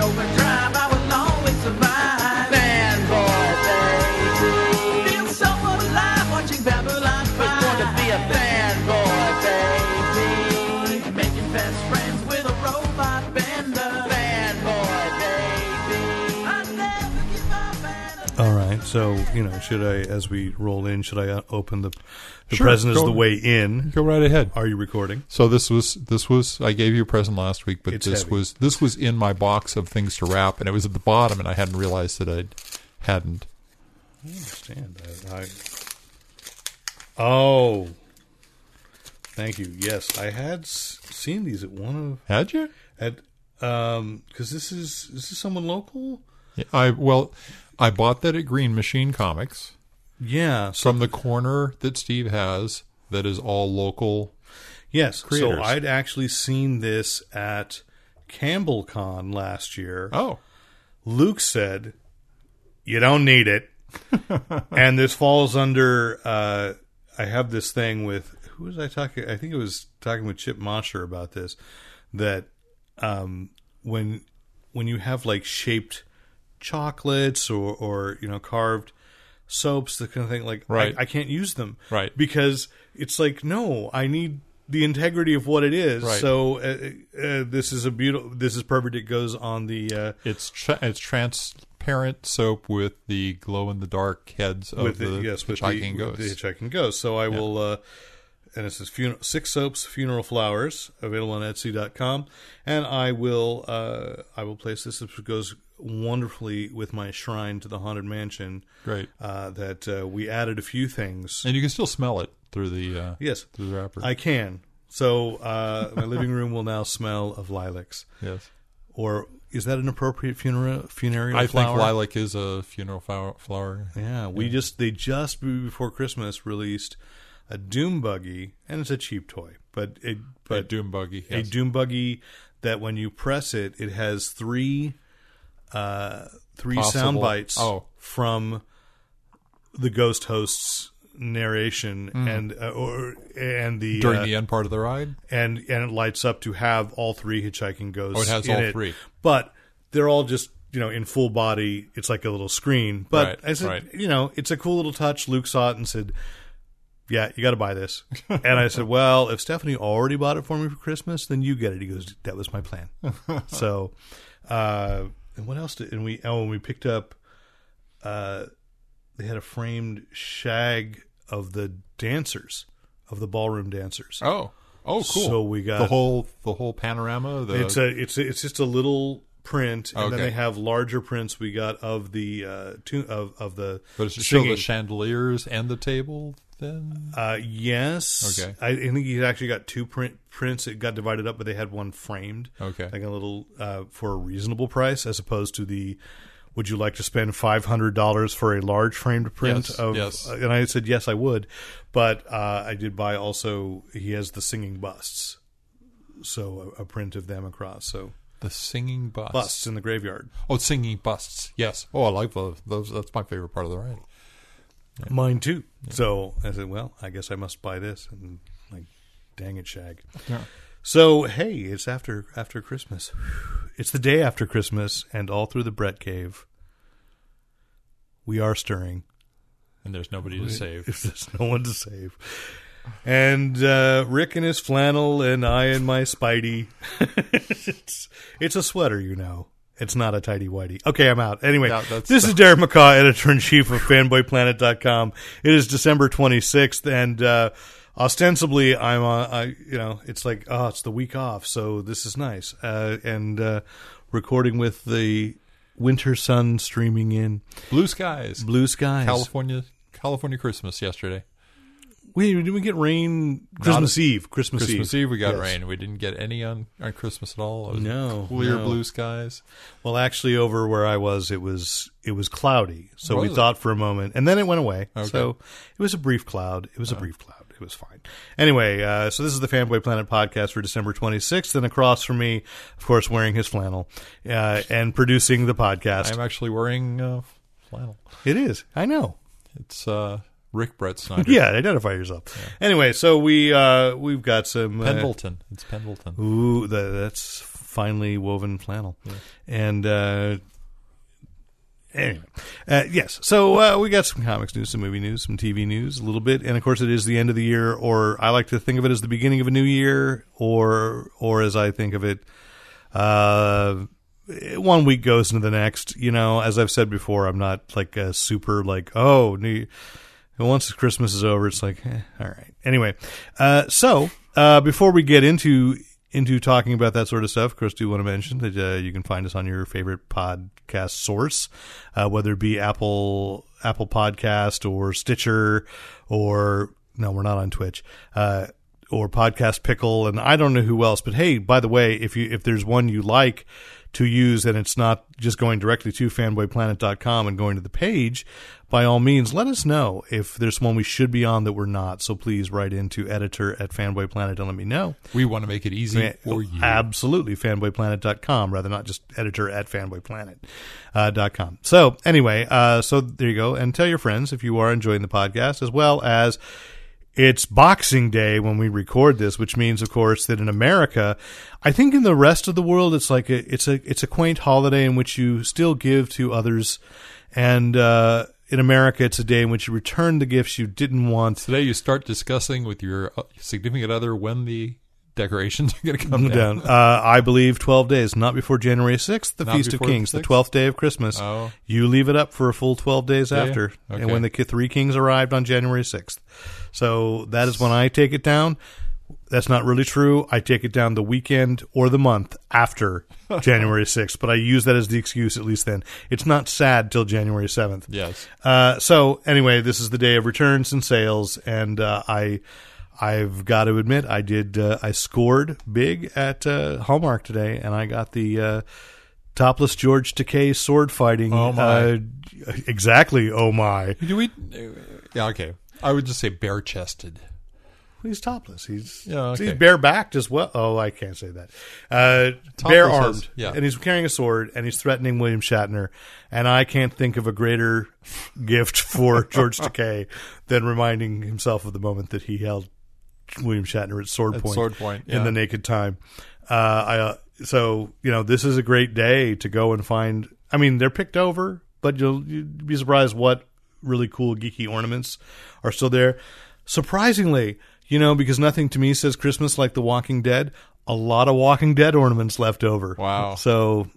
Overdrive. I will always survive. So, you know, should I, as we roll in, should I uh, open the the Sure, present is the way in? Go right ahead. Are you recording? So this was this was I gave you a present last week, but It's this heavy. was this was in my box of things to wrap, and it was at the bottom, and I hadn't realized that I hadn't. I understand. I, I, oh, thank you. Yes, I had s- seen these at one of Had you? of at um because this is is this someone local? Yeah, I well, I bought that at Green Machine Comics Yeah. From the corner that Steve has. That is all local. yes. creators. So I'd actually seen this at CampbellCon last year. Oh, Luke said, "You don't need it," and this falls under. Uh, I have this thing with who was I talking? I think it was talking with Chip Mosher about this. That um, when when you have like shaped chocolates or or you know carved soaps, the kind of thing, like Right. I, I can't use them, Right. Because it's like no, I need the integrity of what it is. Right. So uh, uh, this is a beautiful. This is perfect. It goes on the. Uh, it's tra- it's transparent soap with the glow in the dark heads of with the the, yes, with hitchhiking the, ghosts. with the hitchhiking ghost. So I will, uh, and it says funeral, six soaps, funeral flowers, available on Etsy.com, and I will, uh, I will place this. It goes wonderfully with my shrine to the haunted mansion. Great, Uh, that uh, we added a few things. and you can still smell it through the uh, Yes, through the wrapper. I can. So uh, my living room will now smell of lilacs. yes, Or is that an appropriate funeral funereal I flower? think lilac is a funeral flower. flower. Yeah, we just they just before Christmas released a Doom buggy, and it's a cheap toy, but it a doom buggy. a. Doom buggy that when you press it, it has three uh three Possible- sound bites oh. from the ghost host's narration and uh, or and the during uh, the end part of the ride. and and it lights up to have all three hitchhiking ghosts. Oh, it has all three. but they're all just you know in full body. It's like a little screen. But Right, said, right. you know, it's a cool little touch. Luke saw it and said, "Yeah, you got to buy this." and I said, "Well, if Stephanie already bought it for me for Christmas, then you get it." He goes, "That was my plan." so, uh, and what else did? And we oh, and we picked up. Uh, they had a framed shag of the dancers, of the ballroom dancers. Oh, oh, cool. So we got the whole the whole panorama. The it's a it's a, it's just a little print, and then they have larger prints we got of the uh, tu- of of the but it's show the chandeliers and the table. Then uh, yes, Okay. I, I think he actually got two print prints. It got divided up, but they had one framed. Okay. like a little uh, for a reasonable price, as opposed to the. Would you like to spend five hundred dollars for a large framed print Yes, of? yes. And I said yes, I would, but uh, I did buy also. He has the singing busts, so a, a print of them across. So the singing busts. busts in the graveyard. Oh, singing busts. Yes. Oh, I like those. Those. That's my favorite part of the ride. Mine too. So I said, well, I guess I must buy this. And like, dang it, Shag. Yeah. So hey, it's after after Christmas. It's the day after Christmas, and all through the Brett Cave, we are stirring. And there's nobody to save. There's no one to save. And uh, Rick in his flannel, and I in my Spidey. it's it's a sweater, you know. It's not a tidy whitey. Okay, I'm out. Anyway, that's- this is Derek McCaw, editor in chief of FanboyPlanet.com. It is December 26th, and uh, ostensibly, I'm uh, I you know it's like oh, it's the week off, so this is nice. Uh, and uh, recording with the winter sun streaming in, Blue skies. blue skies. California. California Christmas yesterday. Wait, did we get rain Christmas Eve? Christmas, Christmas Eve we got Yes. rain. We didn't get any on, on Christmas at all. It was No, clear no. blue skies. Well, actually, over where I was, it was it was cloudy. So we it? thought for a moment, and then it went away. Okay. So it was a brief cloud. It was a brief cloud. It was fine. Anyway, uh, so this is the Fanboy Planet podcast for December 26th, and across from me, of course, wearing his flannel uh, and producing the podcast. I'm actually wearing uh, flannel. it is. I know. It's uh, Rick Brett Snyder. Yeah, identify yourself. Anyway, so we uh, we've got some uh, Pendleton. It's Pendleton. Ooh, that, that's finely woven flannel. And uh, anyway, uh, yes. So uh, we got some comics news, some movie news, some TV news, a little bit, and of course it is the end of the year, or I like to think of it as the beginning of a new year, or or as I think of it. Uh, one week goes into the next. You know, as I've said before, I'm not like a super like oh new. And once Christmas is over, it's like, eh, all right. Anyway, uh, so uh, before we get into into talking about that sort of stuff, Chris, do want to mention that uh, you can find us on your favorite podcast source, uh, whether it be Apple Apple Podcast or Stitcher, or no, we're not on Twitch. Uh, or podcast pickle and I don't know who else but hey by the way if you if there's one you like to use and it's not just going directly to fanboyplanet.com and going to the page by all means let us know if there's one we should be on that we're not so please write into editor at fanboyplanet and let me know We want to make it easy for you. Absolutely, fanboyplanet.com, rather not just editor at fanboyplanet.com. Uh, so anyway, uh, so there you go. And tell your friends if you are enjoying the podcast, as well as it's Boxing Day when we record this, which means, of course, that in America, I think in the rest of the world, it's like a, it's a, it's a quaint holiday in which you still give to others. And, uh, in America, it's a day in which you return the gifts you didn't want. Today you start discussing with your uh, significant other when the decorations are going to come down. down. Uh, I believe 12 days, not before January 6th, the Not Feast of before the Kings, the 12th day of Christmas. Oh. You leave it up for a full 12 days Yeah, after. yeah. And when the three kings arrived on January 6th. So that is when I take it down. That's not really true. I take it down the weekend or the month after January 6th, but I use that as the excuse at least then. It's not sad till January 7th. Yes. Uh, so anyway, this is the day of returns and sales, and uh, I, I've got to admit, I did. Uh, I scored big at uh, Hallmark today, and I got the uh, topless George Takei sword fighting. Oh, my. Uh, exactly. Oh my! Do we? Yeah. Okay. I would just say bare chested. He's topless. He's Yeah, okay. he's barebacked as well. Oh, I can't say that. Uh, bare armed, yeah. and he's carrying a sword, and he's threatening William Shatner. And I can't think of a greater gift for George Takei than reminding himself of the moment that he held William Shatner at sword At point, sword point, in the naked time. Uh, I uh, so you know this is a great day to go and find. I mean, they're picked over, but you'll you'd be surprised what really cool geeky ornaments are still there. Surprisingly, you know, because nothing to me says Christmas like The Walking Dead. A lot of Walking Dead ornaments left over. Wow. So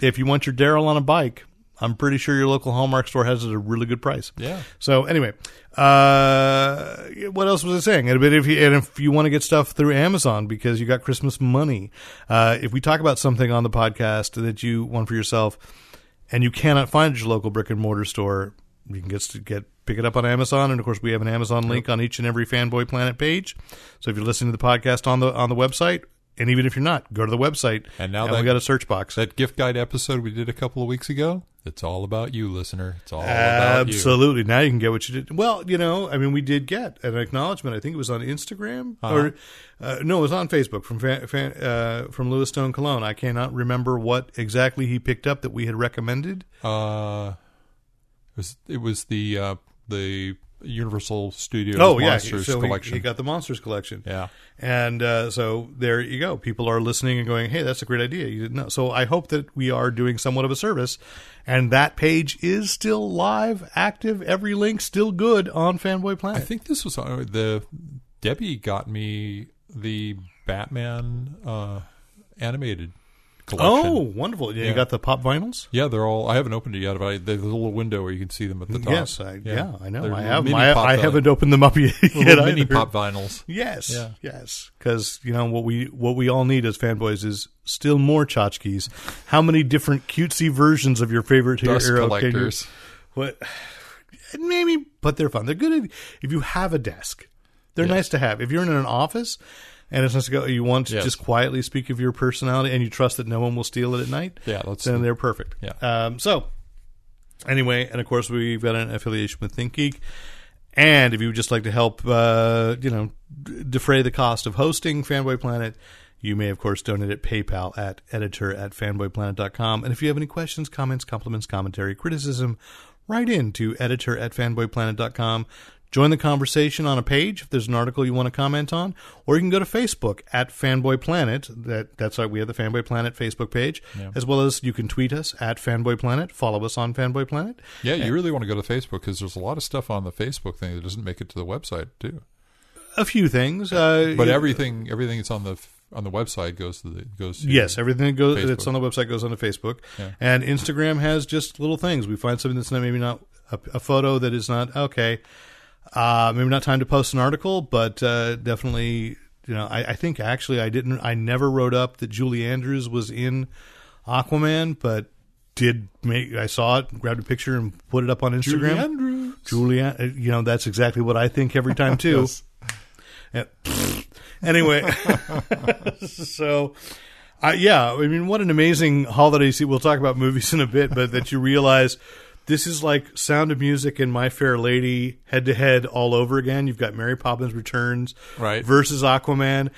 if you want your Daryl on a bike, I'm pretty sure your local Hallmark store has it at a really good price. Yeah. So anyway, uh, what else was I saying? And if you and if you want to get stuff through Amazon because you got Christmas money, uh, if we talk about something on the podcast that you want for yourself, and you cannot find at your local brick and mortar store, you can get get pick it up on Amazon, and of course we have an Amazon link on each and every Fanboy Planet page. So if you're listening to the podcast on the on the website, and even if you're not, go to the website, And now we that- got a search box. That gift guide episode we did a couple of weeks ago. It's all about you, listener. It's all about you. Absolutely. Now you can get what you did. Well, you know, I mean, we did get an acknowledgement. I think it was on Instagram Uh-huh. or uh, no, it was on Facebook from fan, fan, uh, from Lewis Stone Cologne. I cannot remember what exactly he picked up that we had recommended. Uh, it was it was the uh, the Universal Studios oh yeah, Monsters so he- collection. He, got the Monsters collection. yeah. And uh, so there you go. People are listening and going, "Hey, that's a great idea." You didn't know. So I hope that we are doing somewhat of a service, and that page is still live, active. Every link still good on Fanboy Planet. I think this was uh, the Debbie got me the Batman uh, animated collection. Oh, wonderful! Yeah, Yeah. You got the pop vinyls. Yeah, they're all. I haven't opened it yet, but I, there's a little window where you can see them at the top. Yes, I, yeah. I know. They're I have. I, I haven't opened them up yet. yet mini either. pop vinyls. Yes, Yeah. yes. Because you know what we what we all need as fanboys is still more tchotchkes. How many different cutesy versions of your favorite Dust hero you- collectors. What? maybe, but they're fun. They're good if, if you have a desk. They're nice to have. If you're in an office and it's just go, you want to Yes. just quietly speak of your personality and you trust that no one will steal it at night. Yeah, that's- then they're perfect. Yeah. Um, so anyway, and of course we've got an affiliation with ThinkGeek. And if you would just like to help, uh, you know, defray the cost of hosting Fanboy Planet, you may, of course, donate at PayPal at editor at fanboyplanet.com. And if you have any questions, comments, compliments, commentary, criticism, write in to editor at fanboyplanet.com. Join the conversation on a page if there's an article you want to comment on, or you can go to Facebook at Fanboy Planet. That that's right, we have the Fanboy Planet Facebook page, as well as you can tweet us at Fanboy Planet. Follow us on Fanboy Planet. Yeah, you really want to go to Facebook because there's a lot of stuff on the Facebook thing that doesn't make it to the website too. A few things, uh, But everything, everything that's on the on the website goes to the goes. To Yes, everything that goes Facebook. that's on the website goes onto Facebook, Yeah. and Instagram has just little things. We find something that's not maybe not a, a photo that is not okay. Uh, maybe not time to post an article, but uh, definitely, you know, I, I think actually I didn't. I never wrote up that Julie Andrews was in Aquaman, but did make. I saw it, grabbed a picture, and put it up on Instagram. Andrews. Julia, uh, you know, that's exactly what I think every time too. Yes. Yeah. anyway, so uh, yeah, I mean, what an amazing holiday season. We'll talk about movies in a bit, but that you realize this is like Sound of Music and My Fair Lady head to head all over again. You've got Mary Poppins Returns Right. versus Aquaman.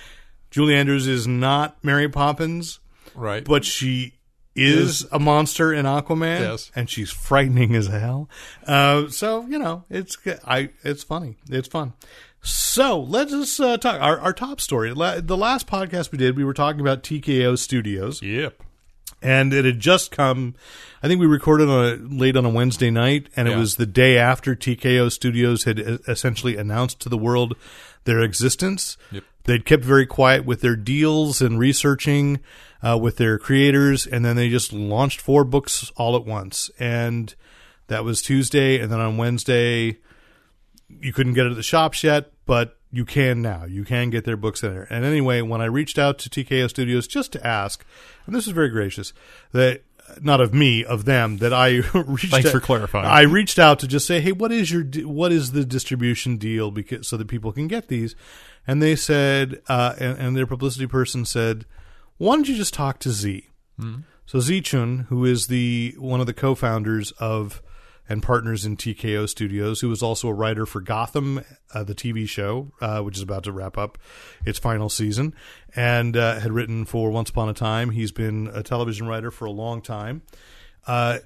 Julie Andrews is not Mary Poppins, Right. but she is a monster in Aquaman, Yes. and she's frightening as hell. Uh, so you know, it's I it's funny, it's fun. So let's just uh, talk our, our top story. La- The last podcast we did, we were talking about TKO Studios, yep. And it had just come. I think we recorded on a, late on a Wednesday night, and it was the day after TKO Studios had uh, essentially announced to the world their existence. Yep. They'd kept very quiet with their deals and researching uh, with their creators, and then they just launched four books all at once. And that was Tuesday, and then on Wednesday, you couldn't get it at the shops yet, but you can now. You can get their books in there. And anyway, when I reached out to TKO Studios just to ask, and this is very gracious, that not of me, of them, that I reached. Thanks out- for clarifying. I reached out to just say, hey, what is your what is the distribution deal because so that people can get these, and they said, uh, and, and their publicity person said, why don't you just talk to Tze? So Tze Chun, who is the one of the co-founders of and partners in TKO Studios, who was also a writer for Gotham, uh, the TV show, uh, which is about to wrap up its final season, and uh, had written for Once Upon a Time. He's been a television writer for a long time. Uh,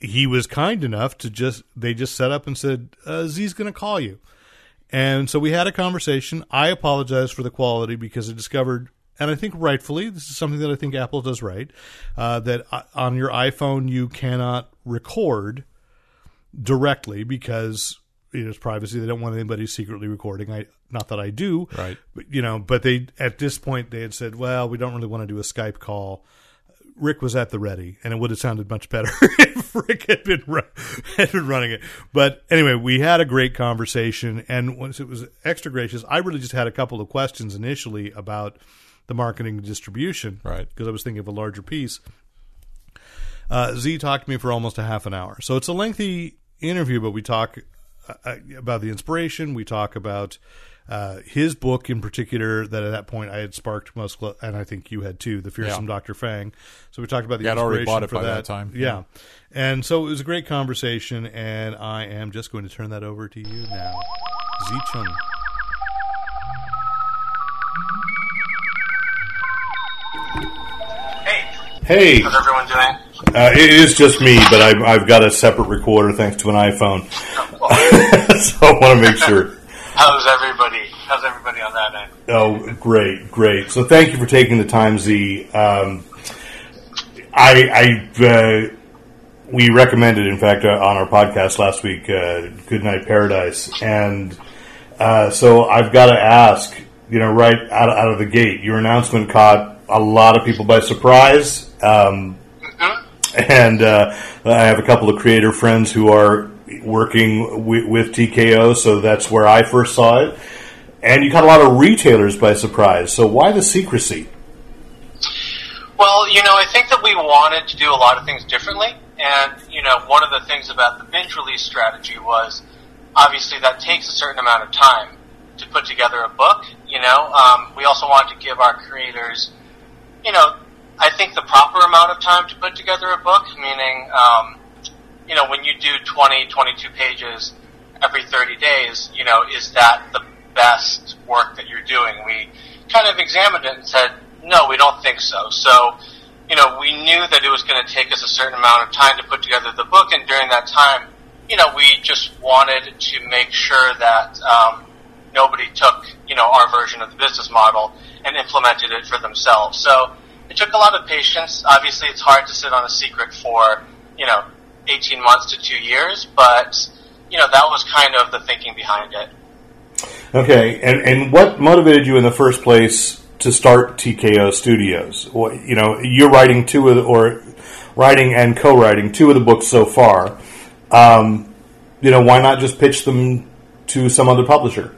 he was kind enough to just they just set up and said uh, Tze's going to call you, and so we had a conversation. I apologize for the quality because I discovered, and I think rightfully, this is something that I think Apple does right, uh, that uh, on your iPhone you cannot record directly because you know, it's privacy. They don't want anybody secretly recording. I not that I do, Right. But, you know, but they at this point they had said, well, we don't really want to do a Skype call. Rick was at the ready, and it would have sounded much better if Rick had been had been running it. But anyway, we had a great conversation, and once it was extra gracious, I really just had a couple of questions initially about the marketing and distribution, Right. Because I was thinking of a larger piece. Uh, Tze talked to me for almost a half an hour, so it's a lengthy interview, but we talk uh, uh, about the inspiration. We talk about uh, his book in particular that at that point I had sparked most, cl- and I think you had too, the fearsome Yeah. Doctor Fang. So we talked about the Yeah, I'd already inspiration bought it for by that. that time. Yeah. and so it was a great conversation, and I am just going to turn that over to you now, Tze Chun. Hey, Hey, how's everyone doing? Uh, it is just me, but I've, I've got a separate recorder thanks to an iPhone, so I want to make sure. How's everybody? How's everybody on that end? Oh, great, great. So thank you for taking the time, Tze. Um, I, I, uh, we recommended, in fact, uh, on our podcast last week, uh, Goodnight Paradise, and uh, so I've got to ask, you know, right out, out of the gate, your announcement caught a lot of people by surprise. Um, and uh, I have a couple of creator friends who are working with, with TKO, so that's where I first saw it. And you caught a lot of retailers by surprise. So why the secrecy? Well, you know, I think that we wanted to do a lot of things differently. And, you know, one of the things about the binge release strategy was obviously that takes a certain amount of time to put together a book, you know. Um, we also wanted to give our creators, you know, I think the proper amount of time to put together a book, meaning, um, you know, when you do 20, 22 pages every 30 days, you know, is that the best work that you're doing? We kind of examined it and said, no, we don't think so. So, you know, we knew that it was going to take us a certain amount of time to put together the book, and during that time, you know, we just wanted to make sure that um, nobody took, you know, our version of the business model and implemented it for themselves. So it took a lot of patience. Obviously, it's hard to sit on a secret for, you know, 18 months to two years, but, you know, that was kind of the thinking behind it. Okay, and, and what motivated you in the first place to start TKO Studios? What, you know, you're writing two of the, or writing and co-writing two of the books so far. Um, you know, why not just pitch them to some other publisher?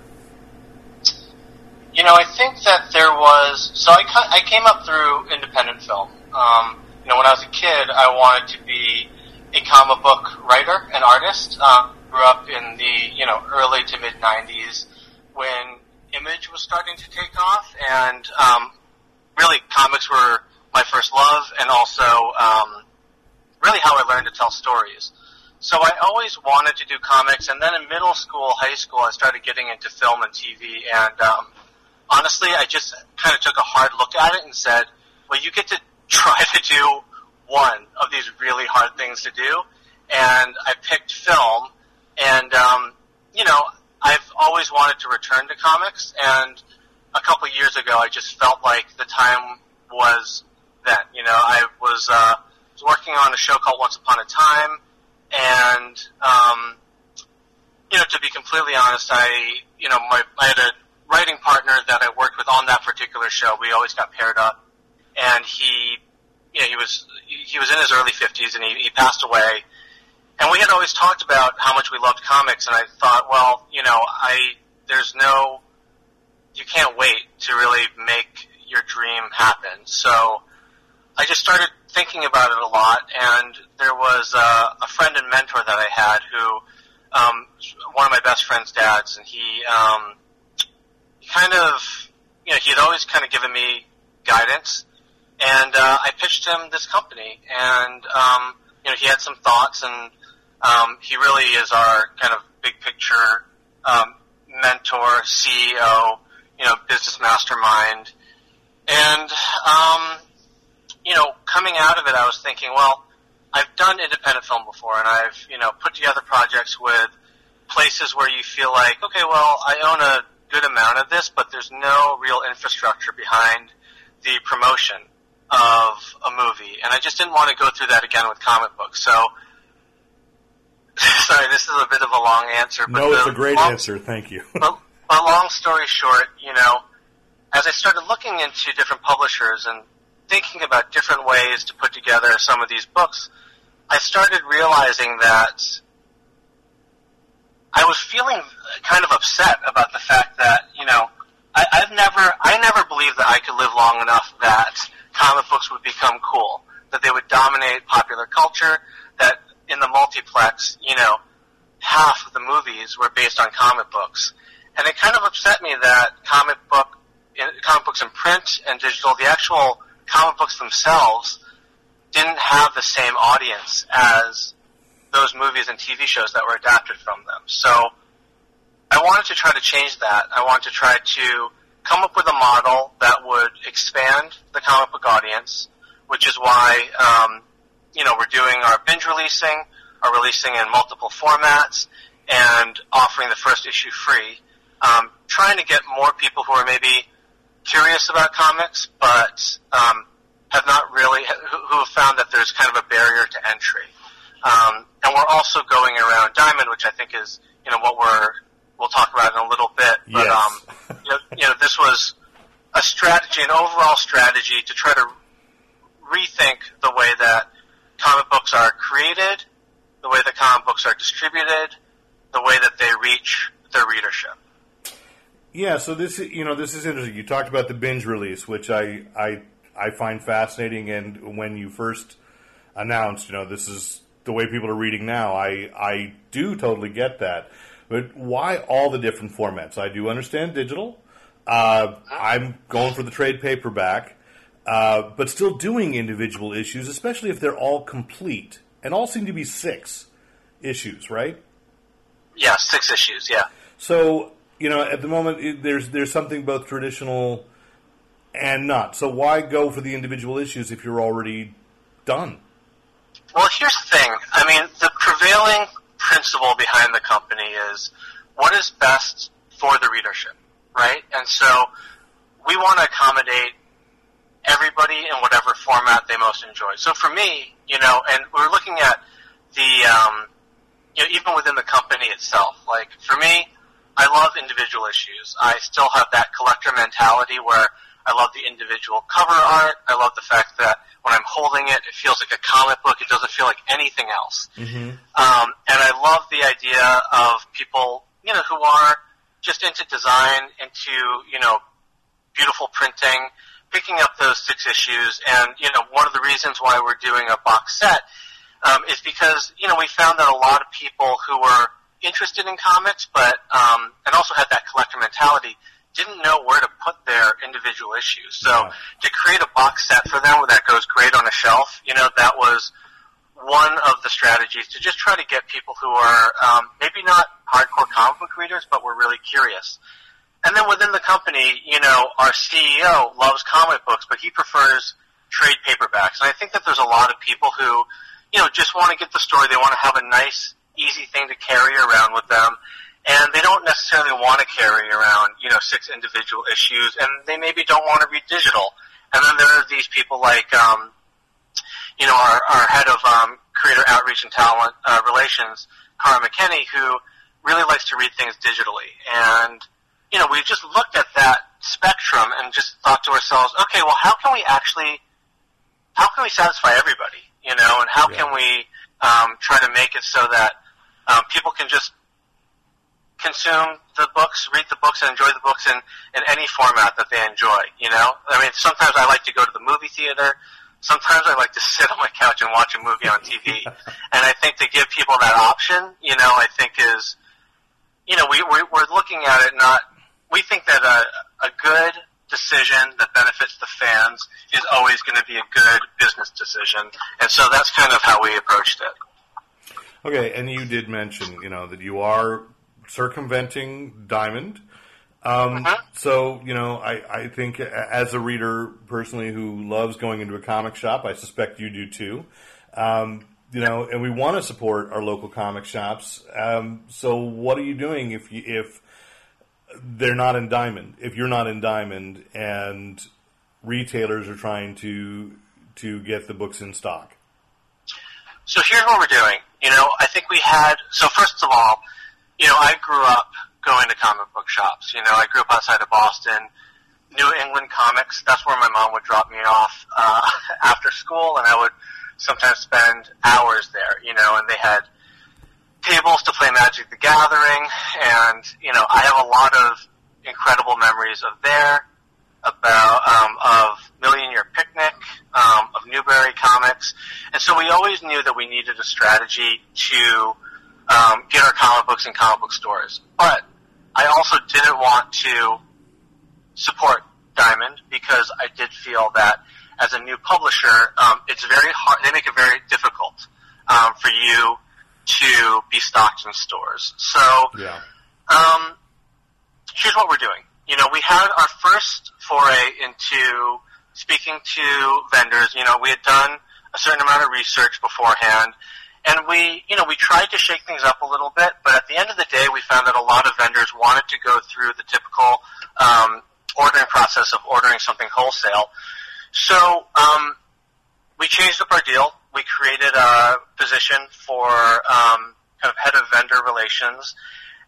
You know, I think that there was. So I, I came up through independent film. Um, you know, when I was a kid, I wanted to be a comic book writer and artist. Um, grew up in the you know early to mid '90s when Image was starting to take off, and um, really comics were my first love, and also um, really how I learned to tell stories. So I always wanted to do comics, and then in middle school, high school, I started getting into film and TV, and um, honestly, I just kind of took a hard look at it and said, well, you get to try to do one of these really hard things to do, and I picked film, and um, you know, I've always wanted to return to comics, and a couple years ago, I just felt like the time was then. You know, I was, uh, was working on a show called Once Upon a Time, and um, you know, to be completely honest, I you know, my I had a writing partner that I worked with on that particular show. We always got paired up, and he, you know, he was he was in his early fifties, and he, he passed away and we had always talked about how much we loved comics, and I thought, well, you know, I there's no, you can't wait to really make your dream happen. So I just started thinking about it a lot, and there was a, a friend and mentor that I had who, um, one of my best friend's dads, and he, um, kind of, you know, he had always kind of given me guidance, and uh, I pitched him this company, and um, you know, he had some thoughts and um, he really is our kind of big picture um, mentor, CEO, you know, business mastermind. And, um, you know, coming out of it, I was thinking, well, I've done independent film before, and I've, you know, put together projects with places where you feel like, okay, well, I own a good amount of this, but there's no real infrastructure behind the promotion of a movie. And I just didn't want to go through that again with comic books. So Sorry, this is a bit of a long answer. But no, it's a great long, answer. Thank you. but, but long story short, you know, as I started looking into different publishers and thinking about different ways to put together some of these books, I started realizing that I was feeling kind of upset about the fact that, you know, I, I've never, I never believed that I could live long enough that comic books would become cool, that they would dominate popular culture, that in the multiplex, you know, half of the movies were based on comic books. And it kind of upset me that comic book, comic books in print and digital, the actual comic books themselves didn't have the same audience as those movies and TV shows that were adapted from them. So I wanted to try to change that. I wanted to try to come up with a model that would expand the comic book audience, which is why um, you know, we're doing our binge releasing, are releasing in multiple formats, and offering the first issue free. Um, trying to get more people who are maybe curious about comics, but um, have not really, who have found that there's kind of a barrier to entry. Um, and we're also going around Diamond, which I think is, you know, what we're, we'll talk about in a little bit. But, yes. um, you, know, you know, this was a strategy, an overall strategy to try to rethink the way that comic books are created, the way that comic books are distributed, the way that they reach their readership. Yeah, so this you know this is interesting. You talked about the binge release, which I I I find fascinating. And when you first announced, you know, this is the way people are reading now. I I do totally get that, but why all the different formats? I do understand digital. Uh, I'm going for the trade paperback, uh, but still doing individual issues, especially if they're all complete and all seem to be six issues, right? Yeah, six issues. Yeah. So you know, at the moment, it, there's there's something both traditional and not. So why go for the individual issues if you're already done? Well, here's the thing. I mean, the prevailing principle behind the company is what is best for the readership, right? And so we want to accommodate everybody in whatever format they most enjoy. So for me, you know, and we're looking at the, um, you know, even within the company itself. Like for me, I love individual issues. I still have that collector mentality where I love the individual cover art. I love the fact that when I'm holding it, it feels like a comic book. It doesn't feel like anything else. Mm-hmm. Um, and I love the idea of people, you know, who are just into design, into, you know, beautiful printing, picking up those six issues. And, you know, one of the reasons why we're doing a box set um, is because, you know, we found that a lot of people who were interested in comics, but, um, and also had that collector mentality, didn't know where to put their individual issues. So Yeah. to create a box set for them that goes great on a shelf, you know, that was one of the strategies to just try to get people who are um, maybe not hardcore comic book readers, but were really curious. And then within the company, you know, our CEO loves comic books, but he prefers trade paperbacks. And I think that there's a lot of people who, you know, just want to get the story. They want to have a nice, easy thing to carry around with them. And they don't necessarily want to carry around, you know, six individual issues, and they maybe don't want to read digital. And then there are these people like, um, you know, our, our head of um, creator outreach and talent uh, relations, Cara McKinney, who really likes to read things digitally. And, you know, we just looked at that spectrum and just thought to ourselves, okay, well, how can we actually, how can we satisfy everybody, you know, and how Yeah. can we um, try to make it so that um, people can just consume the books, read the books, and enjoy the books in, in any format that they enjoy. You know, I mean, sometimes I like to go to the movie theater. Sometimes I like to sit on my couch and watch a movie on TV. and I think to give people that option, you know, I think is, you know, we we we're looking at it not. We think that a a good decision that benefits the fans is always going to be a good business decision, and so that's kind of how we approached it. Okay, and you did mention, you know, that you are circumventing Diamond. Um, Uh-huh. So, you know, I, I think as a reader personally who loves going into a comic shop, I suspect you do too. Um, you know, and we want to support our local comic shops. Um, so, what are you doing if you, if they're not in Diamond? If you're not in Diamond, and retailers are trying to to get the books in stock? So here's what we're doing. You know, I think we had. So first of all, you know, I grew up going to comic book shops. You know, I grew up outside of Boston. New England comics. That's where my mom would drop me off uh, after school, and I would sometimes spend hours there. You know, and they had tables to play Magic the Gathering, and you know, I have a lot of incredible memories of there, about um, of Million Year Picnic, um, of Newbury Comics, and so we always knew that we needed a strategy to um, get our comic books in comic book stores. But I also didn't want to support Diamond because I did feel that as a new publisher, um, it's very hard. They make it very difficult um, for you to be stocked in stores. So Yeah. um, here's what we're doing. You know, we had our first foray into speaking to vendors. You know, we had done a certain amount of research beforehand, and we, you know, we tried to shake things up a little bit. But at the end of the day, we found that a lot of vendors wanted to go through the typical um, ordering process of ordering something wholesale. So um, we changed up our deal. We created a position for um, kind of head of vendor relations,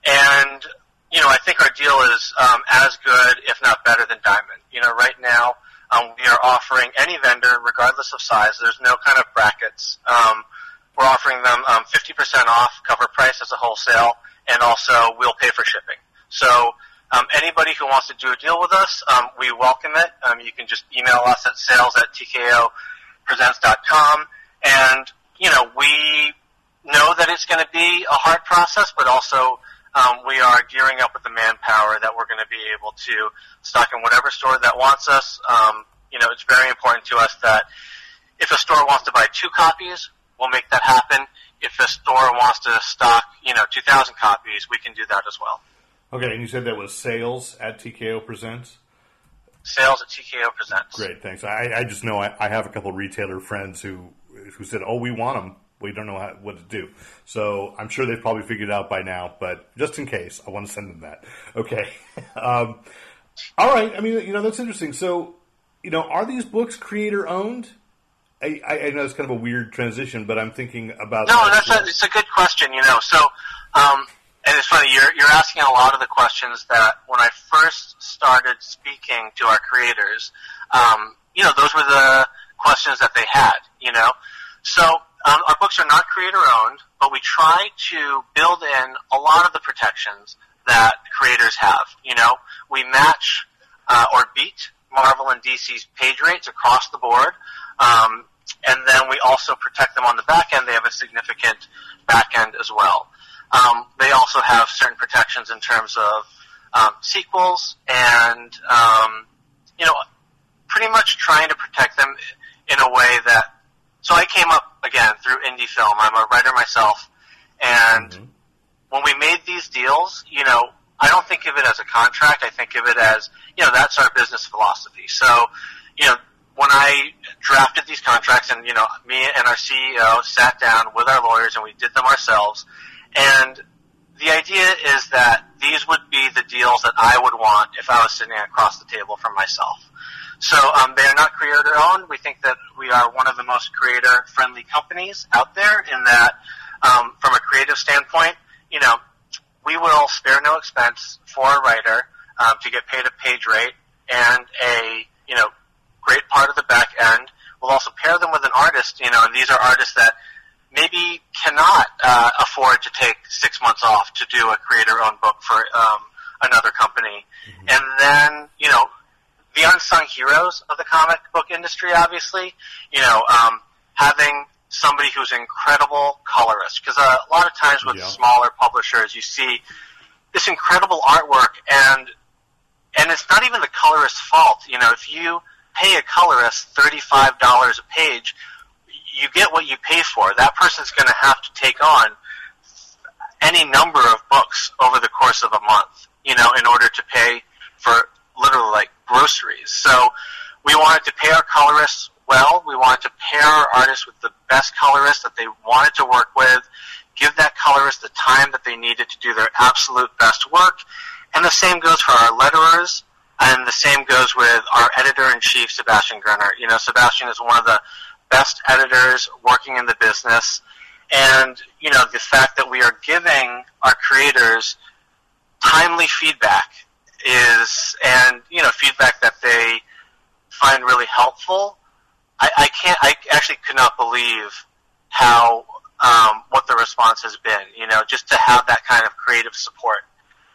and you know I think our deal is um, as good, if not better, than Diamond. You know, right now um, we are offering any vendor, regardless of size. There's no kind of brackets. Um, we're offering them um, 50% off cover price as a wholesale, and also we'll pay for shipping. So um, anybody who wants to do a deal with us, um, we welcome it. Um, you can just email us at sales at tkopresents.com. And, you know, we know that it's going to be a hard process, but also um, we are gearing up with the manpower that we're going to be able to stock in whatever store that wants us. Um, you know, it's very important to us that if a store wants to buy two copies, we'll make that happen. If a store wants to stock, you know, 2,000 copies, we can do that as well. Okay, and you said that was sales at TKO Presents? Sales at TKO Presents. Great, thanks. I, I just know I, I have a couple retailer friends who who said, "Oh, we want them. We don't know how, what to do." So I'm sure they've probably figured it out by now. But just in case, I want to send them that. Okay. um, all right. I mean, you know, that's interesting. So, you know, are these books creator owned? I, I know it's kind of a weird transition, but I'm thinking about No, that that's a, it's a good question. You know, so um, and it's funny you're you're asking a lot of the questions that when I first started speaking to our creators, um, you know, those were the questions that they had. You know, so um, our books are not creator owned, but we try to build in a lot of the protections that creators have. You know, we match uh, or beat Marvel and DC's page rates across the board. Um, and then we also protect them on the back end. They have a significant back end as well. Um, they also have certain protections in terms of um, sequels and um, you know pretty much trying to protect them in a way that. So I came up again through indie film. I'm a writer myself, and when we made these deals, you know, I don't think of it as a contract. I think of it as, you know, that's our business philosophy. So, you know, when I drafted these contracts and, you know, me and our CEO sat down with our lawyers and we did them ourselves. And the idea is that these would be the deals that I would want if I was sitting across the table from myself. So um, they are not creator owned. We think that we are one of the most creator friendly companies out there in that um, from a creative standpoint, you know, we will spare no expense for a writer um, to get paid a page rate and a you know great part of the back end. We'll also pair them with an artist, you know, and these are artists that maybe cannot uh, afford to take six months off to do a creator-owned book for um, another company, and then you know the unsung heroes of the comic book industry, obviously, you know, um, having somebody who's an incredible colorist, because uh, a lot of times with Yeah. smaller publishers, you see this incredible artwork, and and it's not even the colorist's fault. You know, if you pay a colorist thirty-five dollars a page, you get what you pay for. That person's going to have to take on any number of books over the course of a month, you know, in order to pay for literally like groceries. So we wanted to pay our colorists well. We wanted to pair our artists with the best colorists that they wanted to work with, give that colorist the time that they needed to do their absolute best work. And the same goes for our letterers, and the same goes with our editor-in-chief, Sebastian Girner. You know, Sebastian is one of the best editors working in the business. And, you know, the fact that we are giving our creators timely feedback is, and, you know, feedback that they find really helpful. I, I can't, I actually could not believe how, um, what the response has been, you know, just to have that kind of creative support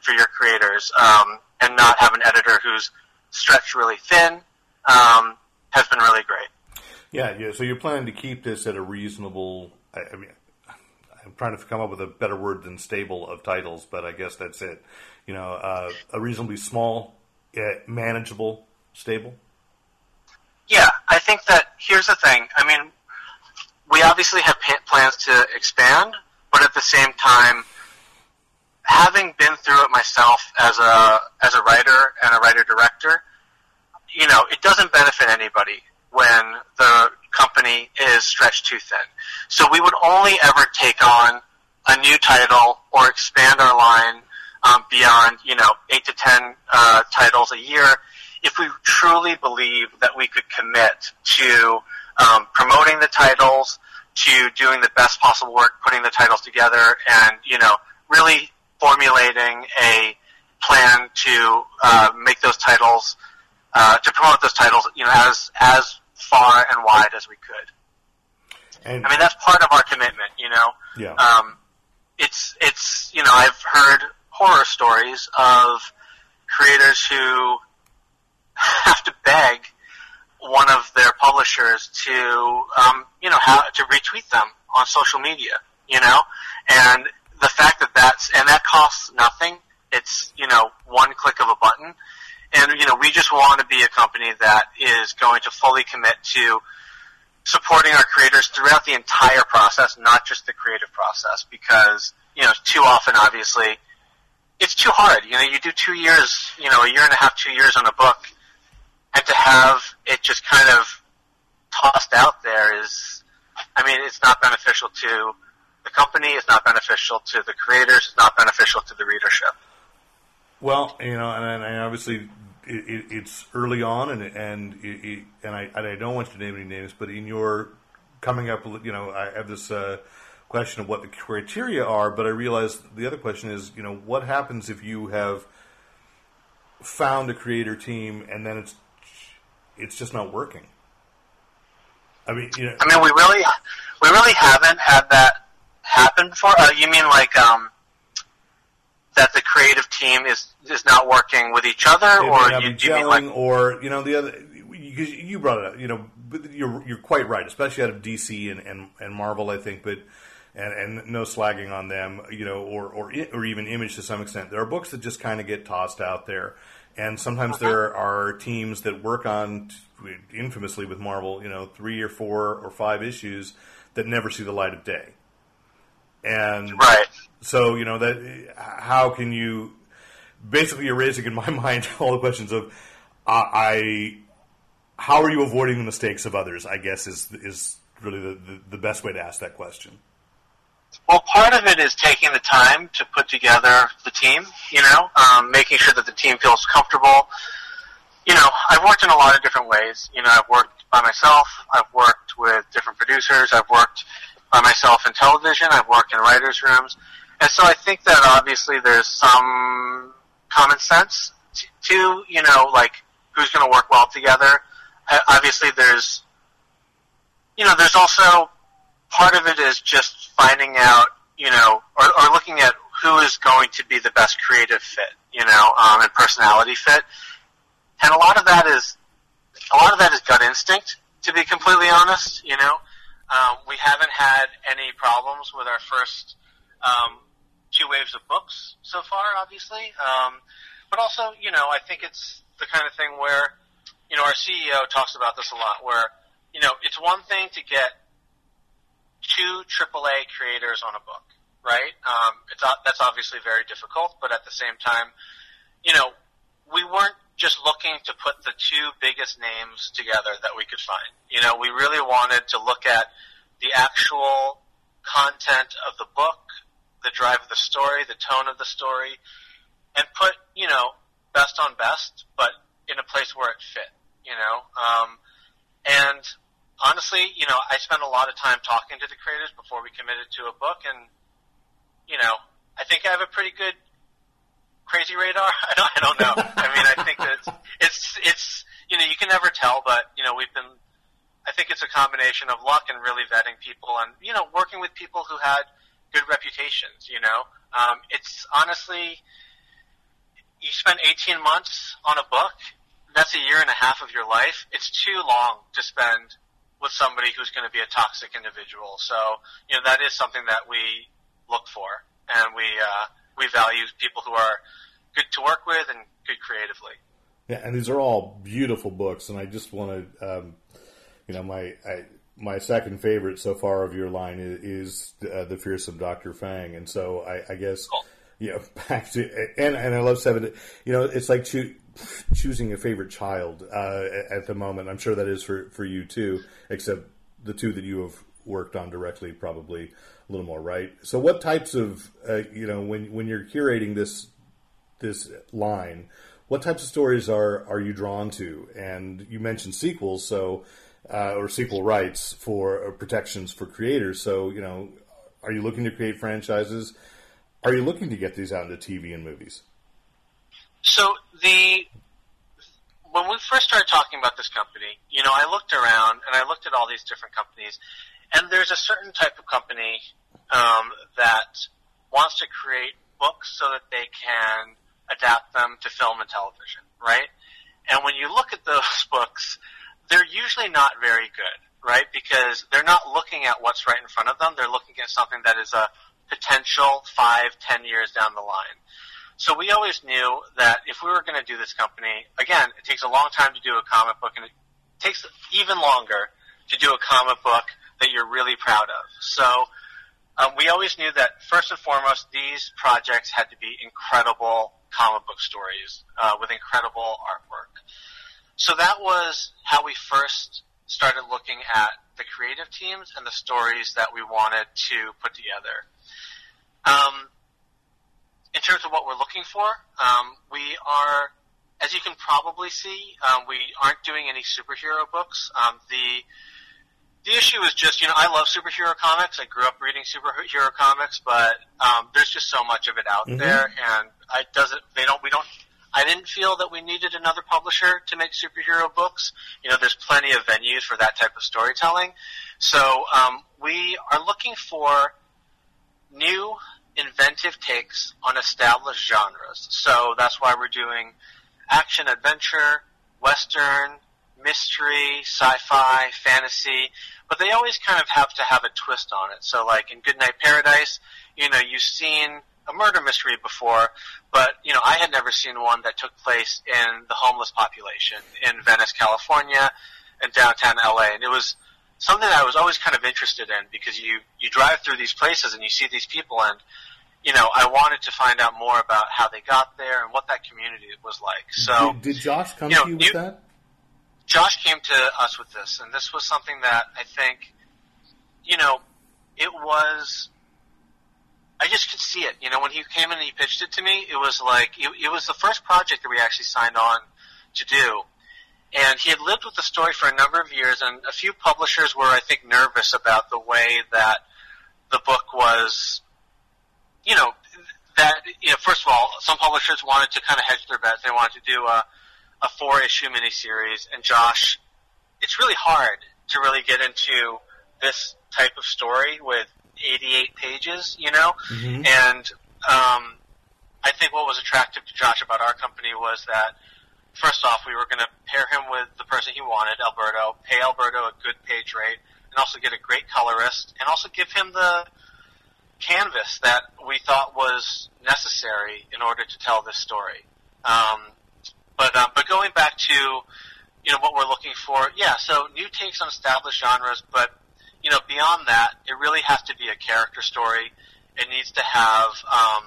for your creators, um, and not have an editor who's stretched really thin, um, has been really great. Yeah, yeah. So you're planning to keep this at a reasonable. I, I mean, I'm trying to come up with a better word than stable of titles, but I guess that's it. You know, uh, a reasonably small, uh, manageable stable. Yeah, I think that here's the thing. I mean, we obviously have plans to expand, but at the same time, having been through it myself as a as a writer and a writer director, you know, it doesn't benefit anybody when the company is stretched too thin. So we would only ever take on a new title or expand our line um, beyond, you know, eight to ten uh, titles a year if we truly believe that we could commit to um, promoting the titles, to doing the best possible work, putting the titles together, and you know, really formulating a plan to uh, make those titles, uh, to promote those titles, you know, as as far and wide as we could. And I mean, that's part of our commitment, you know. yeah, Um, it's it's you know I've heard horror stories of creators who have to beg one of their publishers to um, you know how to retweet them on social media. you know, and the fact that that's and that costs nothing. It's you know one click of a button, and you know we just want to be a company that is going to fully commit to supporting our creators throughout the entire process, not just the creative process, because you know too often, obviously, it's too hard. You know, you do two years, you know, a year and a half, two years on a book, and to have it just kind of tossed out there is, I mean, it's not beneficial to the company. It's not beneficial to the creators. It's not beneficial to the readership. Well, you know, and, and obviously it, it, it's early on, and and it, and I and I don't want you to name any names, but in your coming up, you know, I have this uh, question of what the criteria are, but I realize the other question is, you know, what happens if you have found a creator team and then it's it's just not working. I mean, you know, I mean, we really, we really haven't had that happen before. Uh, you mean like um, that the creative team is is not working with each other, or do you mean like, or you know the other? Because you brought it up, you know, you're you're quite right, especially out of DC and, and, and Marvel, I think. But and and no slagging on them, you know, or or or even Image to some extent. There are books that just kind of get tossed out there, and sometimes there are teams that work on infamously with Marvel, you know, three or four or five issues that never see the light of day. And right? so you know that how can you basically you're raising in my mind all the questions of I, I how are you avoiding the mistakes of others? I guess is is really the, the, the best way to ask that question. Well, part of it is taking the time to put together the team. You know, um, making sure that the team feels comfortable. You know, I've worked in a lot of different ways. You know, I've worked by myself. I've worked with different producers. I've worked by myself in television. I've worked in writers' rooms, and so I think that obviously there's some common sense to, to you know, like who's going to work well together. Uh, obviously, there's you know, there's also part of it is just finding out, you know, or, or looking at who is going to be the best creative fit, you know, um, and personality fit. And a lot of that is, a lot of that is gut instinct, to be completely honest, you know. Um, we haven't had any problems with our first um, two waves of books so far, obviously. Um, but also, you know, I think it's the kind of thing where, you know, our CEO talks about this a lot, where, you know, it's one thing to get two AAA creators on a book, right? Um, it's that's obviously very difficult, but at the same time, you know, we weren't just looking to put the two biggest names together that we could find. You know, we really wanted to look at the actual content of the book, the drive of the story, the tone of the story, and put, you know, best on best, but in a place where it fit, you know? Um, and honestly, you know, I spent a lot of time talking to the creators before we committed to a book, and you know, I think I have a pretty good crazy radar. I don't, I don't know. I mean, I think that it's, it's, you know, you can never tell, but you know, we've been. I think it's a combination of luck and really vetting people, and you know, working with people who had good reputations. You know, um, it's honestly, you spend 18 months on a book. That's a year and a half of your life. It's too long to spend with somebody who's going to be a toxic individual. So, you know, that is something that we look for, and we uh, we value people who are good to work with and good creatively. Yeah, and these are all beautiful books, and I just want to, um, you know, my I, my second favorite so far of your line is, is uh, the fearsome Doctor Fang, and so I, I guess, Cool. you know, back to and and I love seven. You know, it's like choo- choosing a favorite child uh, at the moment. I'm sure that is for for you too, except the two that you have worked on directly, probably little more right. So, what types of, uh, you know, when when you're curating this this line, what types of stories are are you drawn to? And you mentioned sequels, so uh, or sequel rights for or protections for creators. So you know, are you looking to create franchises? Are you looking to get these out into TV and movies? So the when we first started talking about this company, you know, I looked around and I looked at all these different companies, and there's a certain type of company um, that wants to create books so that they can adapt them to film and television, right? And when you look at those books, they're usually not very good, right? Because they're not looking at what's right in front of them. They're looking at something that is a potential five, ten years down the line. So we always knew that if we were going to do this company, again, it takes a long time to do a comic book, and it takes even longer to do a comic book that you're really proud of. So um, we always knew that first and foremost, these projects had to be incredible comic book stories uh, with incredible artwork. So that was how we first started looking at the creative teams and the stories that we wanted to put together. Um, in terms of what we're looking for, um, we are, as you can probably see, um, we aren't doing any superhero books. Um, the the issue is just, you know, I love superhero comics. I grew up reading superhero comics, but um, there's just so much of it out Mhm. there, and I doesn't. They don't. We don't. I didn't feel that we needed another publisher to make superhero books. You know, there's plenty of venues for that type of storytelling. So um, we are looking for new, inventive takes on established genres. So that's why we're doing action adventure, western, mystery, sci-fi, fantasy, but they always kind of have to have a twist on it. So like in Goodnight Paradise, you know, you've seen a murder mystery before, but you know, I had never seen one that took place in the homeless population in Venice, California, and downtown LA, and it was something that I was always kind of interested in because you you drive through these places and you see these people and you know, I wanted to find out more about how they got there and what that community was like. So did, did Josh come you know, to you with you- that? Josh came to us with this, and this was something that I think, you know, it was. I just could see it. You know, when he came in and he pitched it to me, it was like it, it was the first project that we actually signed on to do. And he had lived with the story for a number of years, and a few publishers were, I think, nervous about the way that the book was. You know, that you know, first of all, some publishers wanted to kind of hedge their bets. They wanted to do a a four issue miniseries, and Josh, it's really hard to really get into this type of story with 88 pages, you know? Mhm. And um, I think what was attractive to Josh about our company was that, first off, we were going to pair him with the person he wanted, Alberto, pay Alberto a good page rate, and also get a great colorist, and also give him the canvas that we thought was necessary in order to tell this story. Um, but uh, but going back to you know what we're looking for, yeah. So new takes on established genres, but you know beyond that, it really has to be a character story. It needs to have um,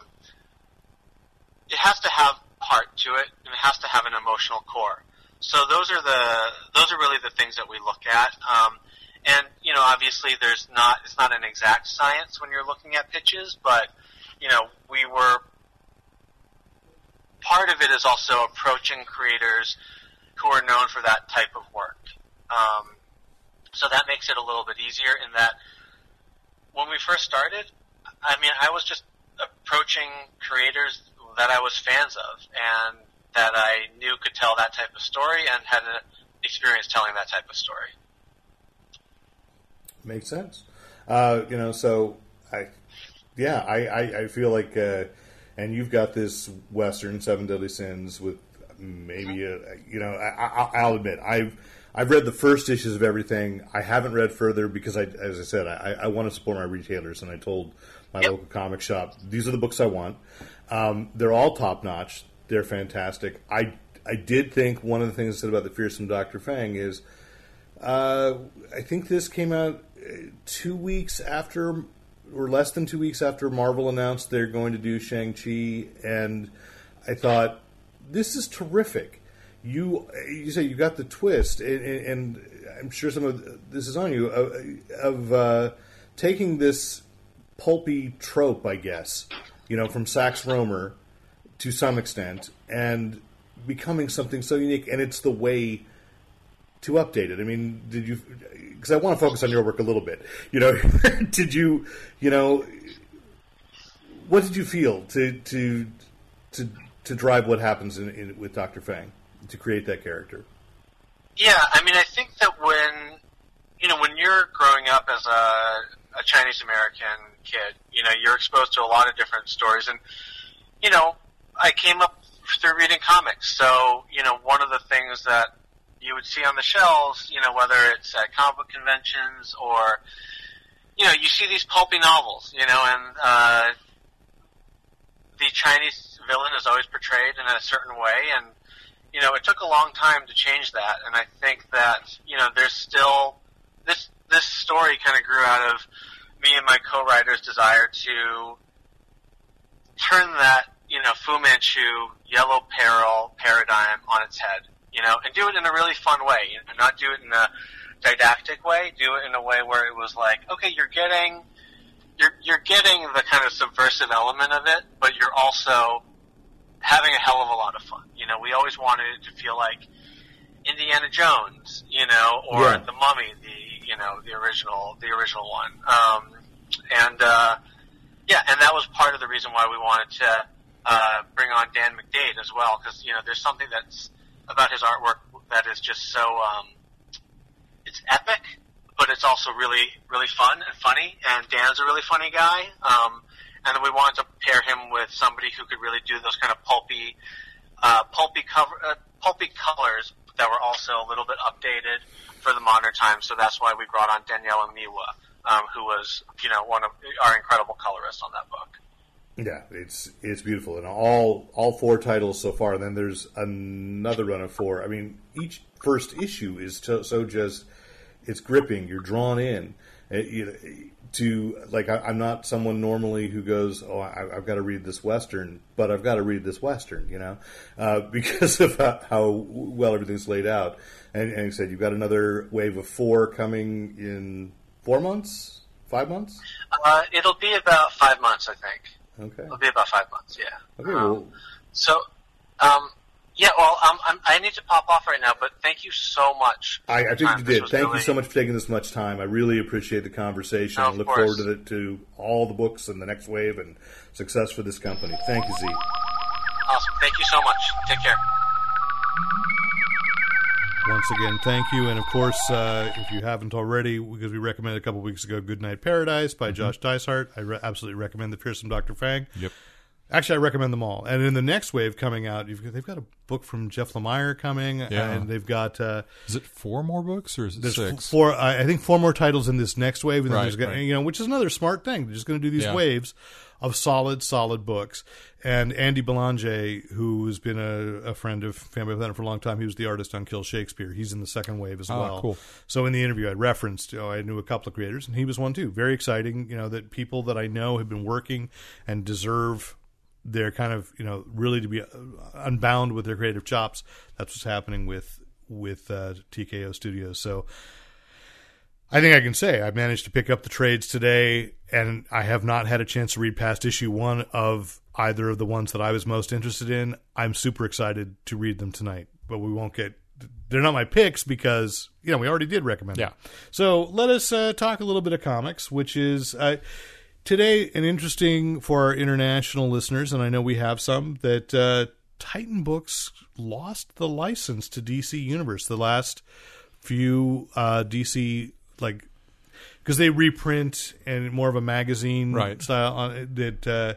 it has to have heart to it, and it has to have an emotional core. So those are the those are really the things that we look at. Um, and you know, obviously, there's not it's not an exact science when you're looking at pitches, but you know, we were part of it is also approaching creators who are known for that type of work. Um, so that makes it a little bit easier in that when we first started, I mean, I was just approaching creators that I was fans of and that I knew could tell that type of story and had an experience telling that type of story. Makes sense. Uh, you know, so I, yeah, I, I, I feel like, uh, and you've got this Western Seven Deadly Sins with maybe a, you know, I, I, I'll admit I've I've read the first issues of everything. I haven't read further because I, as I said, I, I want to support my retailers, and I told my Yep. local comic shop these are the books I want. Um, they're all top notch. They're fantastic. I I did think one of the things I said about the fearsome Doctor Fang is. Uh, I think this came out uh, two weeks after, or less than two weeks after Marvel announced they're going to do Shang Chi, and I thought this is terrific. You you say you got the twist, and, and I'm sure some of this is on you of, uh, taking this pulpy trope, I guess, you know, from Sax Rohmer to some extent, and becoming something so unique, and it's the way to update it? I mean, did you? Because I want to focus on your work a little bit. You know, did you? You know, what did you feel to to to to drive what happens in, in, with Doctor Fang to create that character? Yeah, I mean, I think that when you know when you're growing up as a, a Chinese American kid, you know, you're exposed to a lot of different stories, and you know, I came up through reading comics, so you know, one of the things that you would see on the shelves, you know, whether it's at comic book conventions or, you know, you see these pulpy novels, you know, and uh, the Chinese villain is always portrayed in a certain way, and you know, it took a long time to change that, and I think that you know, there's still this this story kind of grew out of me and my co-writer's desire to turn that you know Fu Manchu yellow peril paradigm on its head, you know, and do it in a really fun way, you know, not do it in a didactic way, do it in a way where it was like, okay, you're getting you're you're getting the kind of subversive element of it, but you're also having a hell of a lot of fun. You know, we always wanted it to feel like Indiana Jones, you know, or Yeah. the Mummy, the you know the original the original one, um, and uh, yeah, and that was part of the reason why we wanted to uh, bring on Dan McDaid as well, because you know there's something that's about his artwork that is just so um, it's epic, but it's also really really fun and funny. And Dan's a really funny guy. Um, and we wanted to pair him with somebody who could really do those kind of pulpy, uh, pulpy cover, uh, pulpy colors that were also a little bit updated for the modern times. So that's why we brought on Daniela Miwa, um, who was you know one of our incredible colorists on that book. Yeah, it's it's beautiful, and all all four titles so far. And then there's another run of four. I mean, each first issue is so, so just it's gripping. You're drawn in. Uh, you- to like, I, I'm not someone normally who goes, "Oh, I, I've got to read this western," but I've got to read this western, you know, uh, because of how, how well everything's laid out. And, and you said you've got another wave of four coming in four months, five months. Uh, it'll be about five months, I think. Okay. It'll be about five months, yeah. Okay. Um, Well, So, um, yeah, well, um, I'm, I need to pop off right now, but thank you so much. I, I think you did. Thank you so much for taking this much time. I really appreciate the conversation. No, I look course. forward to, the, to all the books and the next wave and success for this company. Thank you, Tze. Awesome. Thank you so much. Take care. Once again, thank you. And of course, uh, if you haven't already, because we recommended a couple weeks ago, Good Night Paradise by Josh Dysart, I re- absolutely recommend The Fearsome Dr. Fang. Yep. Actually, I recommend them all. And in the next wave coming out, you've, they've got a book from Jeff Lemire coming, Yeah. and they've got uh, Is it four more books or is it six? four. I think four more titles in this next wave, and then Right, there's gonna, right. you know, which is another smart thing. They're just going to do these Yeah. waves of solid, solid books. And Andy Belanger, who's been a, a friend of Fanboy Planet for a long time, he was the artist on Kill Shakespeare. He's in the second wave as Ah, well. cool. So in the interview, I referenced, you know, I knew a couple of creators, and he was one too. Very exciting, you know, that people that I know have been working and deserve their kind of, you know, really to be uh, unbound with their creative chops. That's what's happening with with uh, TKO Studios. So I think I can say I managed to pick up the trades today, and I have not had a chance to read past issue one of either of the ones that I was most interested in. I'm super excited to read them tonight, but we won't get. They're not my picks because you know we already did recommend. Yeah. Them. So let us uh, talk a little bit of comics, which is uh, today an interesting for our international listeners, and I know we have some that uh, Titan Books lost the license to DC Universe. The last few uh, DC like because they reprint and more of a magazine Right. style on that uh,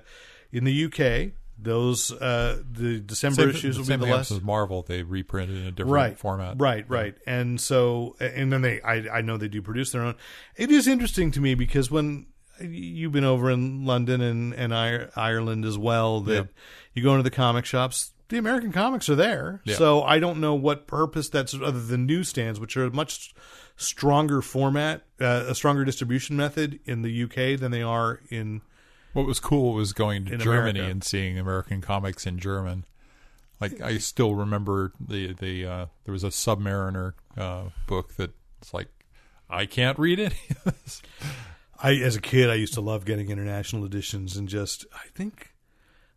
in the UK. Those uh, the December Same, issues will same be the last Marvel. They reprinted in a different right format. Right, right. And so, and then they, I, I know they do produce their own. It is interesting to me because when you've been over in London and and Ireland as well, that Yeah. you go into the comic shops, the American comics are there. Yeah. So I don't know what purpose that's other than newsstands, which are a much stronger format, uh, a stronger distribution method in the UK than they are in. What was cool was going to Germany America. and seeing American comics in German. Like I still remember the the uh, there was a Submariner uh, book that it's like I can't read this. I, as a kid, I used to love getting international editions and just, I think,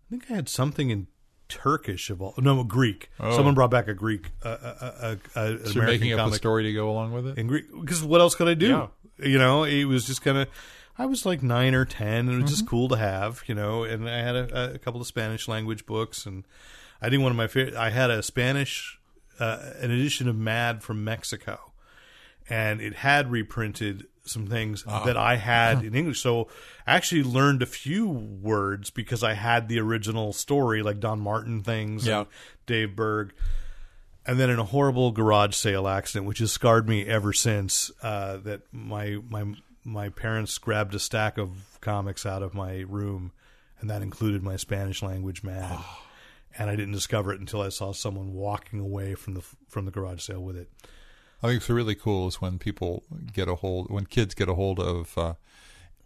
I think I had something in Turkish of all, no, Greek. Oh. Someone brought back a Greek, uh, uh, uh, uh, So you're American making up a story to go along with it. in Greek. Because what else could I do? Yeah. You know, it was just kind of. I was like nine or ten, and it was Mm-hmm. just cool to have, you know. And I had a, a couple of Spanish language books, and I think one of my favorite. I had a Spanish, uh, an edition of Mad from Mexico, and it had reprinted some things Ah. that I had in English. So I actually learned a few words because I had the original story, like Don Martin things, Yeah. and Dave Berg. and then in a horrible garage sale accident, which has scarred me ever since. Uh, that my my my parents grabbed a stack of comics out of my room, and that included my Spanish language Mad. And I didn't discover it until I saw someone walking away from the from the garage sale with it. I think it's really cool is when people get a hold, when kids get a hold of uh,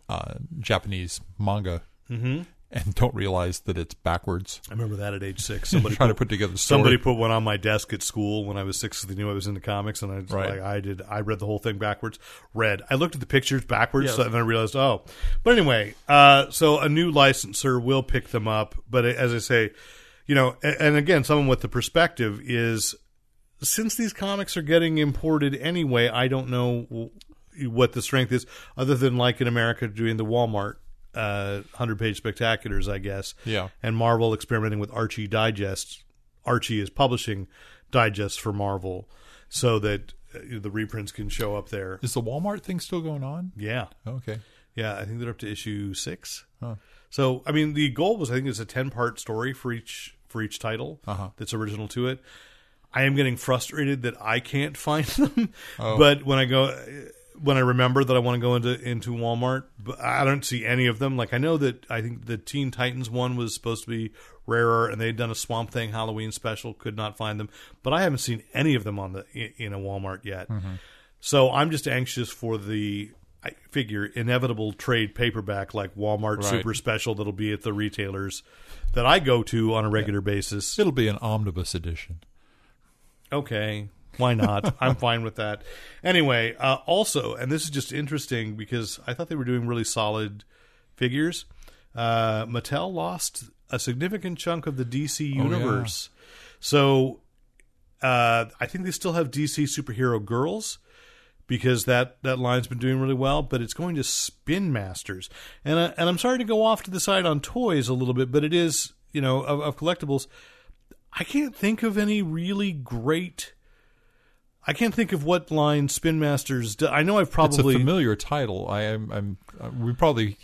uh, Japanese manga Mm-hmm. and don't realize that it's backwards. I remember that at age six. Somebody Trying to put together. Somebody put one on my desk at school when I was six. They knew I was into comics, and I Right. like, I did. I read the whole thing backwards. Read. I looked at the pictures backwards, Yes. so, and then I realized, oh. But anyway, uh, so a new licensor will pick them up. But as I say, you know, and, and again, someone with the perspective is since these comics are getting imported anyway, I don't know what the strength is, other than like in America doing the Walmart uh, hundred page spectaculars, I guess. Yeah. And Marvel experimenting with Archie digests. Archie is publishing digests for Marvel, so that uh, the reprints can show up there. Is the Walmart thing still going on? Yeah, Okay. yeah. I think they're up to issue six. So I mean, the goal was I think it's a ten part story for each for each title Uh-huh. that's original to it. I am getting frustrated that I can't find them, oh. but when I go, when I remember that I want to go into into Walmart, but I don't see any of them. Like I know that I think the Teen Titans one was supposed to be rarer, and they'd done a Swamp Thing Halloween special. Could not find them, but I haven't seen any of them on the in, a Walmart yet. Mm-hmm. So I'm just anxious for the. I figure inevitable trade paperback like Walmart Right. Super Special that'll be at the retailers that I go to on a regular basis. It'll be an omnibus edition. Okay, why not? I'm fine with that. Anyway, uh, also, and this is just interesting because I thought they were doing really solid figures. Uh, Mattel lost a significant chunk of the DC Oh, yeah. universe, so uh, I think they still have DC superhero girls because that that line's been doing really well. But it's going to Spin Masters, and I, and I'm sorry to go off to the side on toys a little bit, but it is you know of, of collectibles. I can't think of any really great. I can't think of what line Spin Masters. Do. I know I've It's probably a familiar title. I am. I'm. Uh, we probably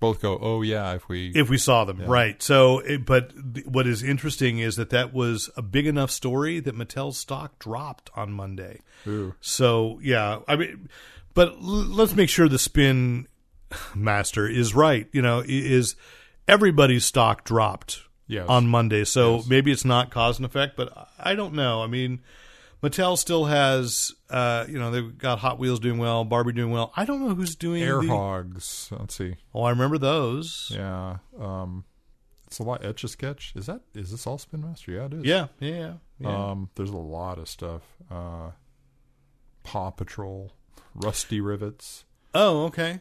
both go. Oh yeah, if we. if we saw them right. So, it, but th- what is interesting is that that was a big enough story that Mattel's stock dropped on Monday. Ooh. So yeah, I mean, but l- let's make sure the Spin Master is right. You know, is everybody's stock dropped Yes. on Monday? So Yes. maybe it's not cause and effect, but I don't know. I mean. Mattel still has, uh, you know, they've got Hot Wheels doing well, Barbie doing well. I don't know who's doing Air the- hogs. Let's see. Oh, I remember those. Yeah. Um, it's a lot. Etch a sketch. Is that? Is this all Spin Master? Yeah, it is. Yeah, yeah, yeah. yeah. Um, there's a lot of stuff. Uh, Paw Patrol, Rusty Rivets, oh, okay.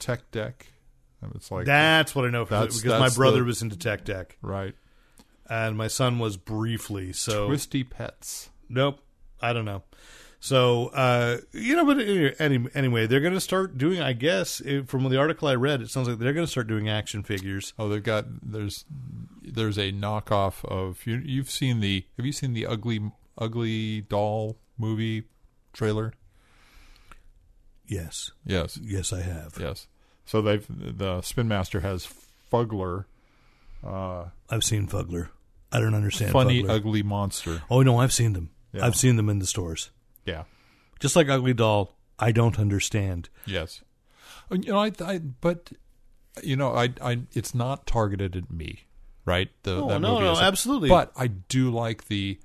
Tech Deck. And It's like That's what I know from That's- because my brother the- was into Tech Deck right. and my son was briefly. So Twisty Pets. nope, I don't know. So uh, you know, but any, anyway, they're going to start doing. I guess from the article I read, it sounds like they're going to start doing action figures. Oh, they've got there's there's a knockoff of you. You've seen the have you seen the ugly ugly doll movie trailer? Yes, Yes, yes, I have. yes. So they've the Spin Master has Fuggler, uh, I've seen Fuggler. I don't understand. funny Fuggler. ugly monster. Oh no, I've seen them. Yeah. I've seen them in the stores. Yeah. Just like Ugly Doll, I don't understand. Yes. Uh, You know, I, I but you know, I, I, it's not targeted at me, right? The, Oh, that no, no, absolutely. But I do like the,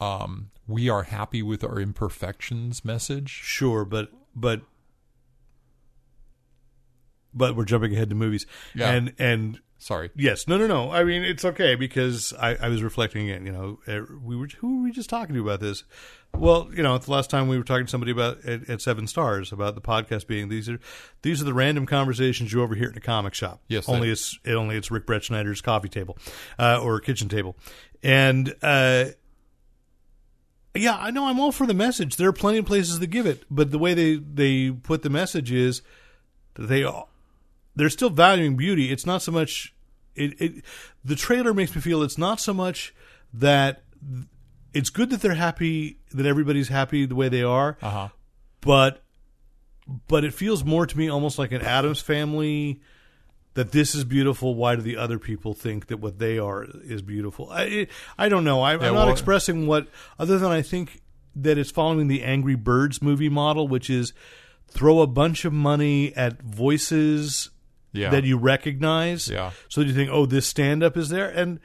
um, we are happy with our imperfections message. Sure, but but but we're jumping ahead to movies. Yeah. And and Sorry. yes, no, no, no. I mean, it's okay because I, I was reflecting again. You know, uh, we were who were we just talking to about this? Well, you know, the last time we were talking to somebody about at, at Seven Stars about the podcast being these are these are the random conversations you overhear in a comic shop. Yes, only it's it only it's Rick Brett Schneider's coffee table uh, or kitchen table, and. uh yeah, I know. I'm all for the message. There are plenty of places that give it, but the way they they put the message is that they they're still valuing beauty. It's not so much. It, it the trailer makes me feel it's not so much that it's good that they're happy that everybody's happy the way they are, Uh huh. but but it feels more to me almost like an Addams family that this is beautiful. Why do the other people think that what they are is beautiful? I I don't know. I, I'm not well- expressing what other than I think that it's following the Angry Birds movie model, which is throw a bunch of money at voices Yeah. that you recognize. Yeah. So that you think, oh, this stand up is there. And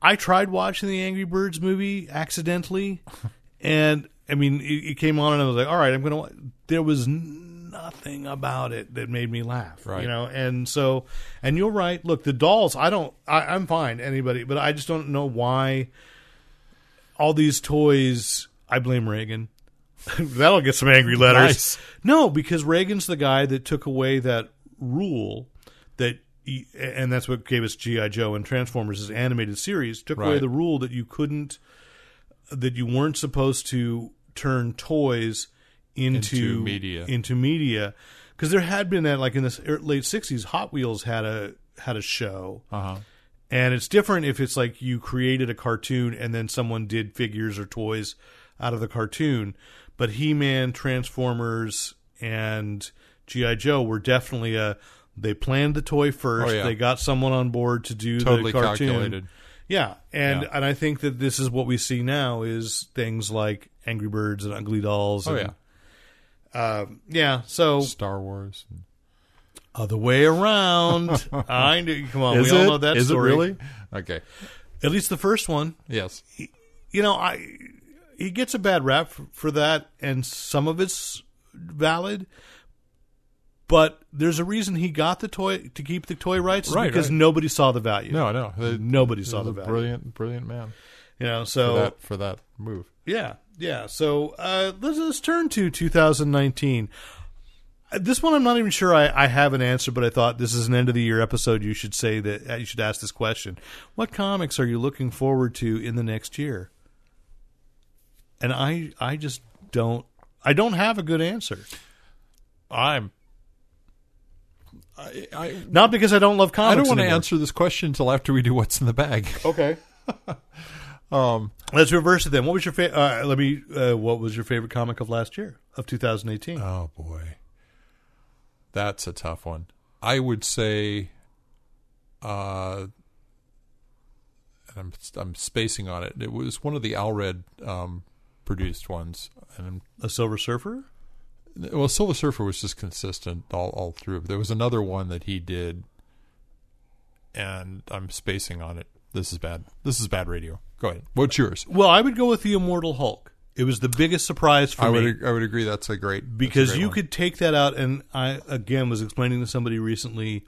I tried watching the Angry Birds movie accidentally, and I mean, it, it came on, and I was like, all right, I'm gonna. There was nothing about it that made me laugh, Right. You know, and so, and you're right. Look, the dolls, I don't, I, I'm fine, anybody, but I just don't know why all these toys. I blame Reagan. That'll get some angry letters. Nice. No, because Reagan's the guy that took away that rule that, and that's what gave us GI Joe and Transformers as animated series. Took away the rule that you couldn't, that you weren't supposed to turn toys into, Into media. into media, because there had been that like in the er- late '60s, Hot Wheels had a had a show. Uh huh. And it's different if it's like you created a cartoon and then someone did figures or toys out of the cartoon. But He Man, Transformers, and G.I. Joe were definitely a. They planned the toy first. Oh, yeah. They got someone on board to do Totally the cartoon. calculated. Yeah, and Yeah. and I think that this is what we see now is things like Angry Birds and Ugly Dolls. Oh yeah. um, yeah. So Star Wars. other way around. I knew. Come on, Is we all know that Is story. it really? Okay. At least the first one. Yes. you know, I he gets a bad rap for, for that, and some of it's valid. But there's a reason he got the toy to keep the toy rights, Right, because right. nobody saw the value. No, I know. The- Nobody saw the value. brilliant, brilliant man You know, for so that for that move. yeah, yeah. So uh, let's, let's turn to 2019. Uh, This one, I'm not even sure I, I have an answer, but I thought this is an end of the year episode. You should say that uh, you should ask this question: What comics are you looking forward to in the next year? And I, I just don't, I don't have a good answer. I'm. I, I, Not because I don't love comics. I don't want to answer this question until after we do what's in the bag. Okay. Um, Let's reverse it then. What was your favorite? Uh, let me. Uh, what was your favorite comic of last year of 2018? oh boy, that's a tough one. I would say, uh, and I'm I'm spacing on it. It was one of the Allred um, produced ones, and A Silver Surfer. Well, Silver Surfer was just consistent all all through. There was another one that he did, and I'm spacing on it. This is bad. This is bad radio. Go ahead. What's yours? Well, I would go with the Immortal Hulk. It was the biggest surprise for I me. would I would agree. That's a great that's a because great you one. could take that out and i again was explaining to somebody recently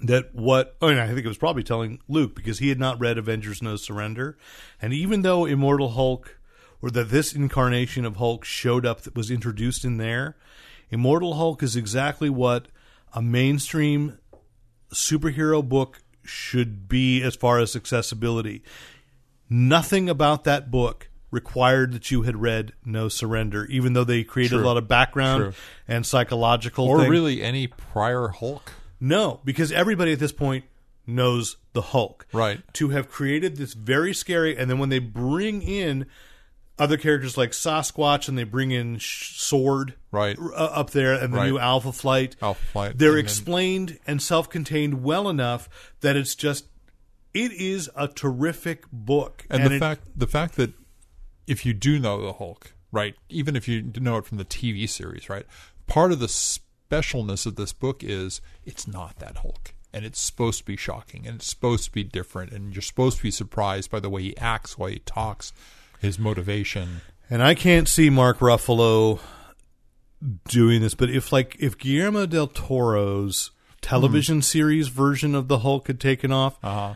that what oh, and i think it was probably telling luke because he had not read avengers no surrender and even though immortal hulk or that this incarnation of hulk showed up that was introduced in there immortal hulk is exactly what a mainstream superhero book should be as far as accessibility nothing about that book required that you had read No Surrender, even though they created True. a lot of background True. and psychological or thing. really any prior Hulk. No, because everybody at this point knows the Hulk. Right. To have created this very scary, and then when they bring in other characters like Sasquatch and they bring in Sword Right. uh, up there and the Right. new Alpha Flight, Alpha Flight, they're and then- explained and self-contained well enough that it's just it is a terrific book. And, the it- fact the fact that if you do know the Hulk, right, even if you know it from the TV series, right, part of the specialness of this book is it's not that Hulk. And it's supposed to be shocking and it's supposed to be different and you're supposed to be surprised by the way he acts, the way he talks, his motivation. And I can't see Mark Ruffalo doing this, but if like if Guillermo del Toro's television series version of the Hulk had taken off, Uh-huh.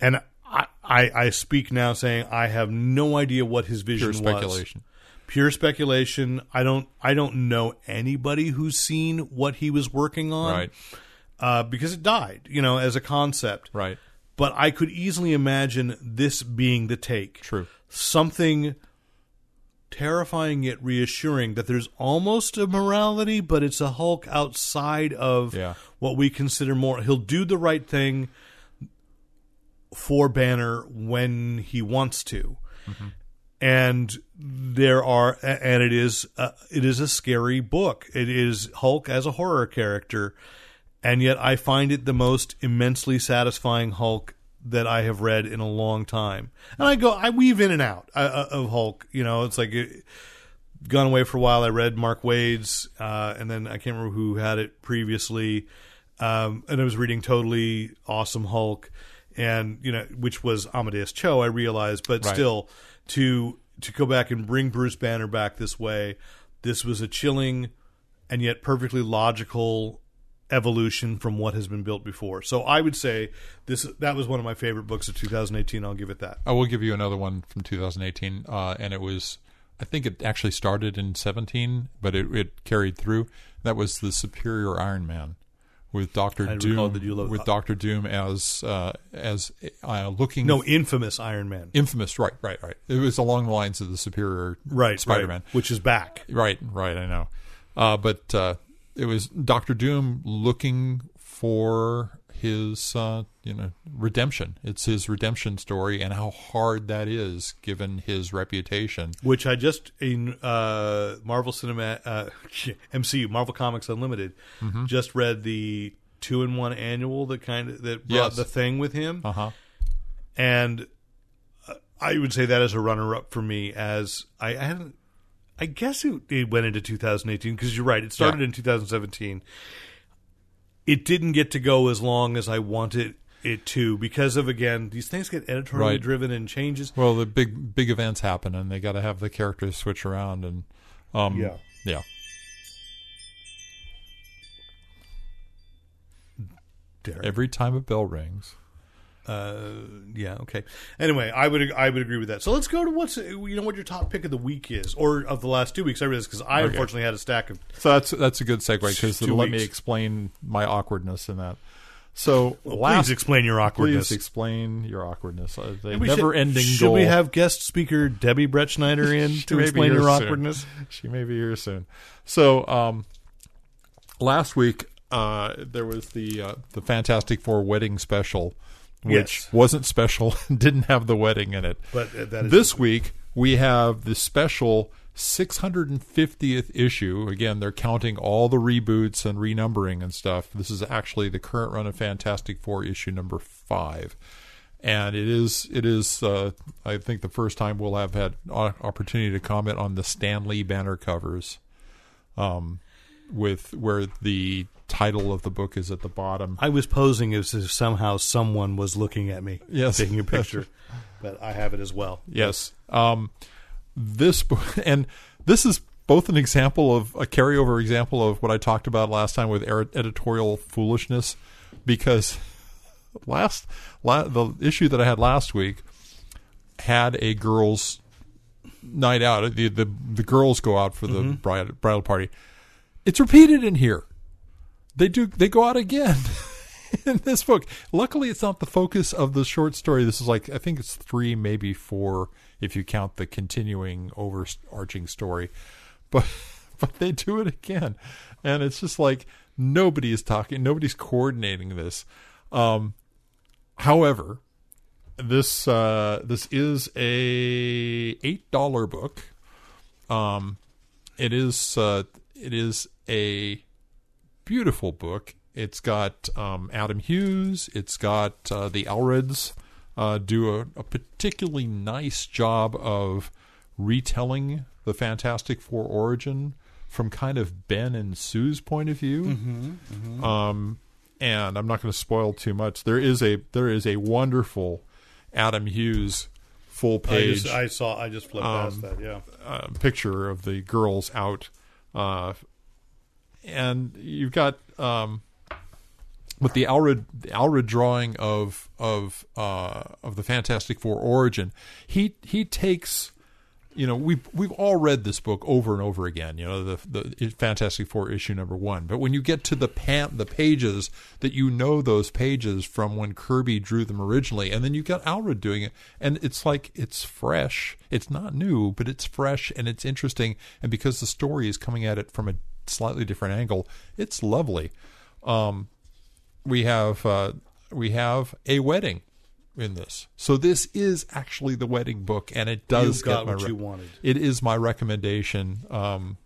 and I, I I speak now saying I have no idea what his vision Pure was. speculation. Pure speculation. I don't I don't know anybody who's seen what he was working on, Right. Uh, because it died, you know, as a concept. Right. But I could easily imagine this being the take True. something terrifying yet reassuring that there's almost a morality, but it's a Hulk outside of Yeah. what we consider more. He'll do the right thing for Banner when he wants to. And there are, and it is, uh, it is a scary book. It is Hulk as a horror character, and yet I find it the most immensely satisfying Hulk that I have read in a long time. And I go, I weave in and out uh, of Hulk. You know, it's like it, gone away for a while. I read Mark Waid's, uh, and then I can't remember who had it previously. Um, and I was reading totally awesome Hulk, and you know, which was Amadeus Cho. I realized, but Right. still, to to go back and bring Bruce Banner back this way, this was a chilling and yet perfectly logical evolution from what has been built before. So I would say this that was one of my favorite books of 2018. I'll give it that. I will give you another one from 2018, uh, and it was, I think it actually started in 17, but it, it carried through. That was the Superior Iron Man with Doctor Doom, that you love- with Doctor Doom as uh, as uh, looking No, infamous Iron Man. infamous. Right, right, right. It was along the lines of the Superior Right, Spider-Man. right, which is back. Right, right. I know, uh, but uh, it was Doctor Doom looking for his, uh, you know, redemption. It's his redemption story, and how hard that is given his reputation. which I just in uh, Marvel Cinema uh, MCU Marvel Comics Unlimited Mm-hmm. just read the two in one annual that kind of that brought Yes. the thing with him, Uh huh. and uh, I would say that is a runner up for me. As I, I haven't, I guess it, it went into 2018 because you're right. It started Yeah. in 2017. It didn't get to go as long as I wanted it to because of again these things get editorially Right. driven and changes. Well, the big big events happen, and they got to have the characters switch around, and um, Yeah. yeah. Derek. Every time a bell rings, Uh, yeah, okay. Anyway, I would I would agree with that. So let's go to what's you know what your top pick of the week is, or of the last two weeks. I realize because I Okay. unfortunately had a stack of. so that's that's a good segue because let me explain my awkwardness in that. So Well, last please explain your awkwardness. Please explain your awkwardness. Uh, the never-ending Should goal. we have guest speaker Debbie Brett Schneider in to explain your soon. awkwardness? She may be here soon. So um, last week uh, there was the uh, the Fantastic Four wedding special, which Yes. wasn't special, didn't have the wedding in it. But uh, that is This week we have the special 650th issue. Again, they're counting all the reboots and renumbering and stuff. This is actually the current run of Fantastic Four issue number five, and it is it is uh, I think the first time we'll have had o- opportunity to comment on the Stan Lee banner covers, um, with where the title of the book is at the bottom. I was posing as if somehow someone was looking at me, Yes. taking a picture, but I have it as well. Yes. Um, this book, and this is both an example of a carryover example of what I talked about last time with editorial foolishness, because last la- the issue that I had last week had a girls' night out. The the, the girls go out for the bride, bridal party. It's repeated in here. They do. They go out again. in this book. Luckily, it's not the focus of the short story. This is like I think it's three, maybe four, if you count the continuing overarching story. But but they do it again, and it's just like nobody is talking, nobody's coordinating this. Um, however, this uh, this is a eight dollar book. Um, it is uh, it is a beautiful book. It's got um, Adam Hughes. It's got uh, the Allreds uh, do a, a particularly nice job of retelling the Fantastic Four origin from kind of Ben and Sue's point of view. Um, and I'm not going to spoil too much. There is a there is a wonderful Adam Hughes full I, page just, I saw. I just flipped past Um, that. Yeah. uh, picture of the girls out, uh, and you've got um, with the Allred the Allred drawing of of uh, of the Fantastic Four origin. He he takes. You know, we've we've all read this book over and over again. You know, the the Fantastic Four issue number one. But when you get to the pan, the pages that you know those pages from when Kirby drew them originally, and then you've got Allred doing it, and it's like it's fresh. It's not new, but it's fresh and it's interesting. And because the story is coming at it from a slightly different angle, it's lovely. Um, we have uh, we have a wedding in this, so this is actually the wedding book, and it does You got get my what you wanted. It is my recommendation. Um,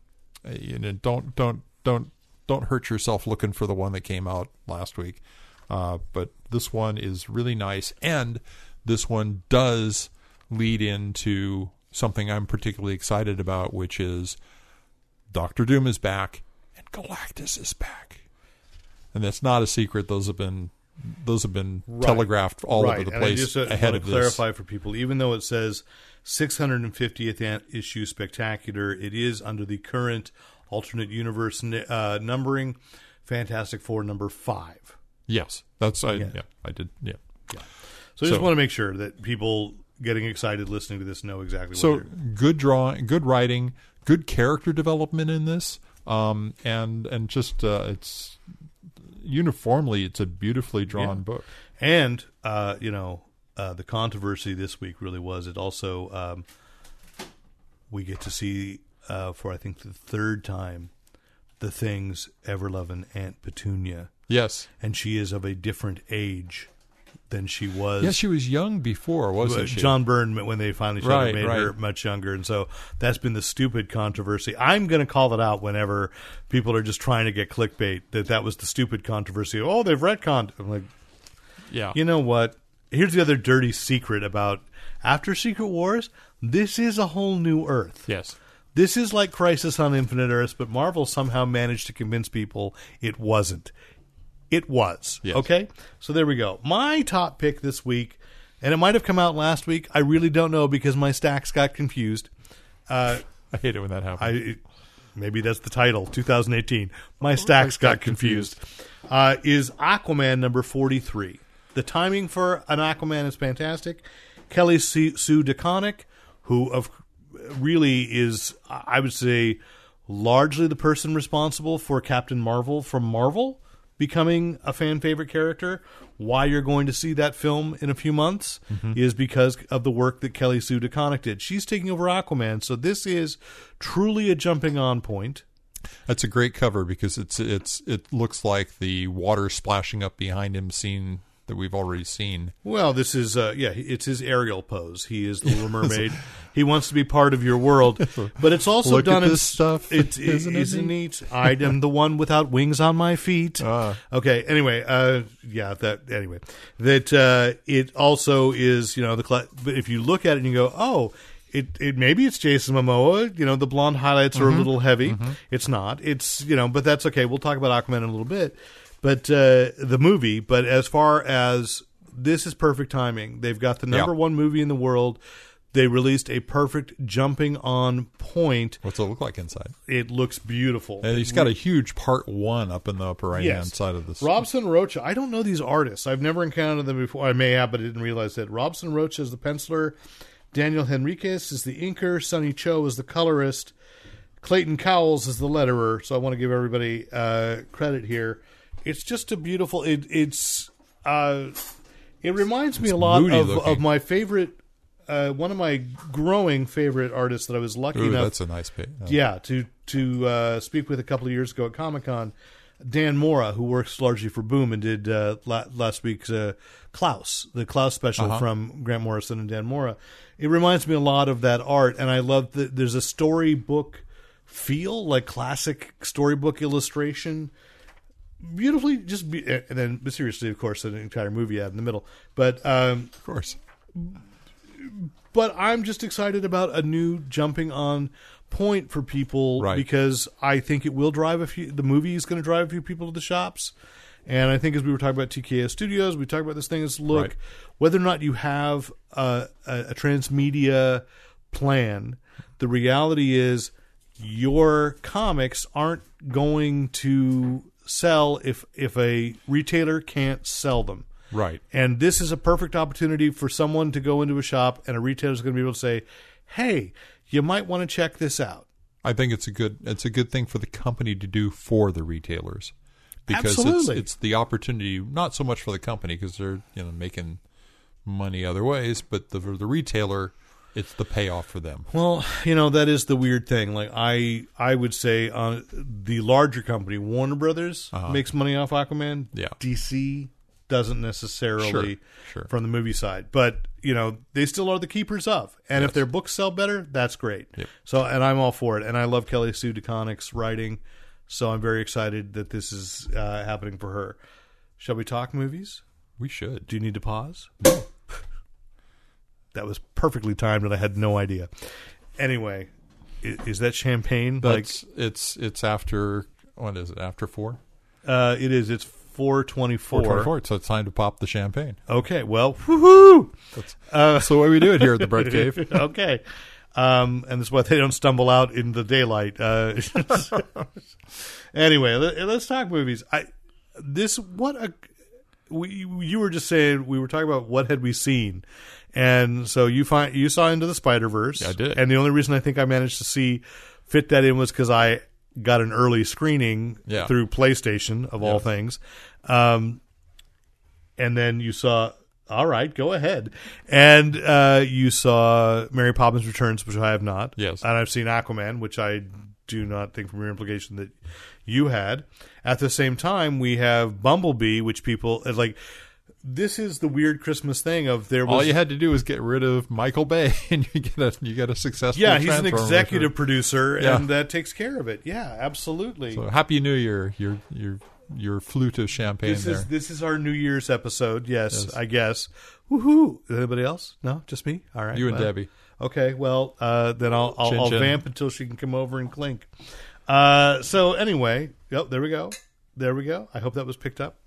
you know, don't don't don't don't hurt yourself looking for the one that came out last week. Uh, but this one is really nice, and this one does lead into something I'm particularly excited about, which is Doctor Doom is back and Galactus is back, and that's not a secret. Those have been those have been telegraphed all right. over the And I place just uh, ahead want of to this. clarify for people, even though it says 650th issue spectacular, it is under the current alternate universe uh, numbering. Fantastic Four number five. Yes, that's I. Yeah. Yeah, I did. Yeah. So I just So- want to make sure that people getting excited listening to this know exactly So good drawing, good writing, good character development in this, um, and and just uh, it's uniformly it's a beautifully drawn Yeah. book. And uh, you know, uh, the controversy this week really was it also um, we get to see uh, for I think the third time the things ever loving Aunt Petunia, Yes, and she is of a different age than she was. yes, she was young before, wasn't she? John Byrne when they finally showed Right, it made her much younger, and so that's been the stupid controversy. I'm going to call it out whenever people are just trying to get clickbait that that was the stupid controversy. Oh, they've retconned. I'm like, yeah, you know what? Here's the other dirty secret about after Secret Wars. This is a whole new Earth. yes, This is like Crisis on Infinite Earths, but Marvel somehow managed to convince people it wasn't. It was. Yes. Okay? So there we go. My top pick this week, and it might have come out last week. I really don't know because my stacks got confused. I hate it when that happens. I maybe that's the title 2018 my stacks got confused uh, is aquaman number 43 the timing for an aquaman is fantastic kelly sue Sue DeConnick, who of really is i would say largely the person responsible for captain marvel from marvel becoming a fan favorite character why you're going to see that film in a few months mm-hmm. is because of the work that Kelly Sue DeConnick did. She's taking over Aquaman, so this is truly a jumping on point. That's a great cover because it's it's it looks like the water splashing up behind him scene that we've already seen. Well, this is uh, yeah, it's his aerial pose. He is the Little Mermaid. he wants to be part of your world, but it's also Look done at in this stuff. It, it, Isn't isn't, it neat? I am the one without wings on my feet. Ah. Okay. Anyway, uh, yeah. That anyway. That uh, it also is. You know the. But if you look at it and you go, oh. It, it maybe it's Jason Momoa. You know the blonde highlights are a little heavy. It's not. It's you know, but that's okay. We'll talk about Aquaman in a little bit. But uh, the movie. But as far as this is perfect timing. They've got the number Yeah. one movie in the world. They released a perfect jumping on point. What's it look like inside? It looks beautiful. And he's got a huge part one up in the upper right hand side of this. Robson Rocha. I don't know these artists. I've never encountered them before. I may have, but I didn't realize that. Robson Rocha is the penciler. Daniel Henriques is the inker. Sunny Gho is the colorist. Clayton Cowles is the letterer. So I want to give everybody uh, credit here. It's just a beautiful. It, it's. Uh, it reminds me a lot of, looking. of my favorite. Uh, one of my growing favorite artists that I was lucky Ooh, enough that's a nice page. yeah, to to uh, speak with a couple of years ago at Comic Con, Dan Mora, who works largely for Boom and did uh, la- last week's uh, Klaus, the Klaus special Uh-huh. from Grant Morrison and Dan Mora. It reminds me a lot of that art, and I love that there's a storybook feel, like classic storybook illustration. Beautifully, just be, and then seriously, of course, an entire movie out in the middle. But um, Of course. but I'm just excited about a new jumping on point for people Right. because I think it will drive a few. The movie is going to drive a few people to the shops, and I think as we were talking about TKO Studios, we talked about this thing. Is look Right. whether or not you have a, a, a transmedia plan. The reality is your comics aren't going to sell if if a retailer can't sell them. Right. And this is a perfect opportunity for someone to go into a shop and a retailer is going to be able to say, "Hey, you might want to check this out." I think it's a good it's a good thing for the company to do for the retailers because Absolutely. it's it's the opportunity not so much for the company because they're you know making money other ways, but the the retailer it's the payoff for them. Well, you know that is the weird thing. Like I, I would say on the larger company, Warner Brothers makes money off Aquaman. Yeah. DC doesn't necessarily Sure, sure. from the movie side, but you know they still are the keepers of. And if their books sell better, that's great. Yep. So, and I'm all for it. And I love Kelly Sue DeConnick's writing. So I'm very excited that this is uh, happening for her. Shall we talk movies? We should. Do you need to pause? That was perfectly timed, and I had no idea. Anyway, is, is that champagne? That's it's it's after what is it? After four? uh, it is. It's four twenty Four four. twenty-four. So it's time to pop the champagne. Okay. Well, woohoo! That's, Uh, that's the way we do it here at the Brett Cave. okay. Um, and that's why they don't stumble out in the daylight. Uh, anyway, let, us talk movies. I this what a we you were just saying we were talking about what had we seen, and so you find you saw into the Spider Verse. I did. and the only reason I think I managed to see fit that in was because I got an early screening Yeah. through PlayStation of all things. Um, and then you saw all right go ahead and uh, you saw mary poppins returns which i have not Yes. and i've seen aquaman which i do not think from your implication that you had at the same time we have bumblebee which people uh, like this is the weird christmas thing of there was All you had to do was get rid of Michael Bay, and you get a you get a successful. yeah he's an executive producer Yeah. and that takes care of it yeah absolutely So happy New Year! Your your your flute of champagne this there. is this is our new year's episode yes, Yes. i guess woohoo anybody else no just me all right you and well. Debbie. Okay, well, uh, then I'll I'll, I'll vamp until she can come over and clink. Uh, so anyway, yep, there we go, there we go. I hope that was picked up,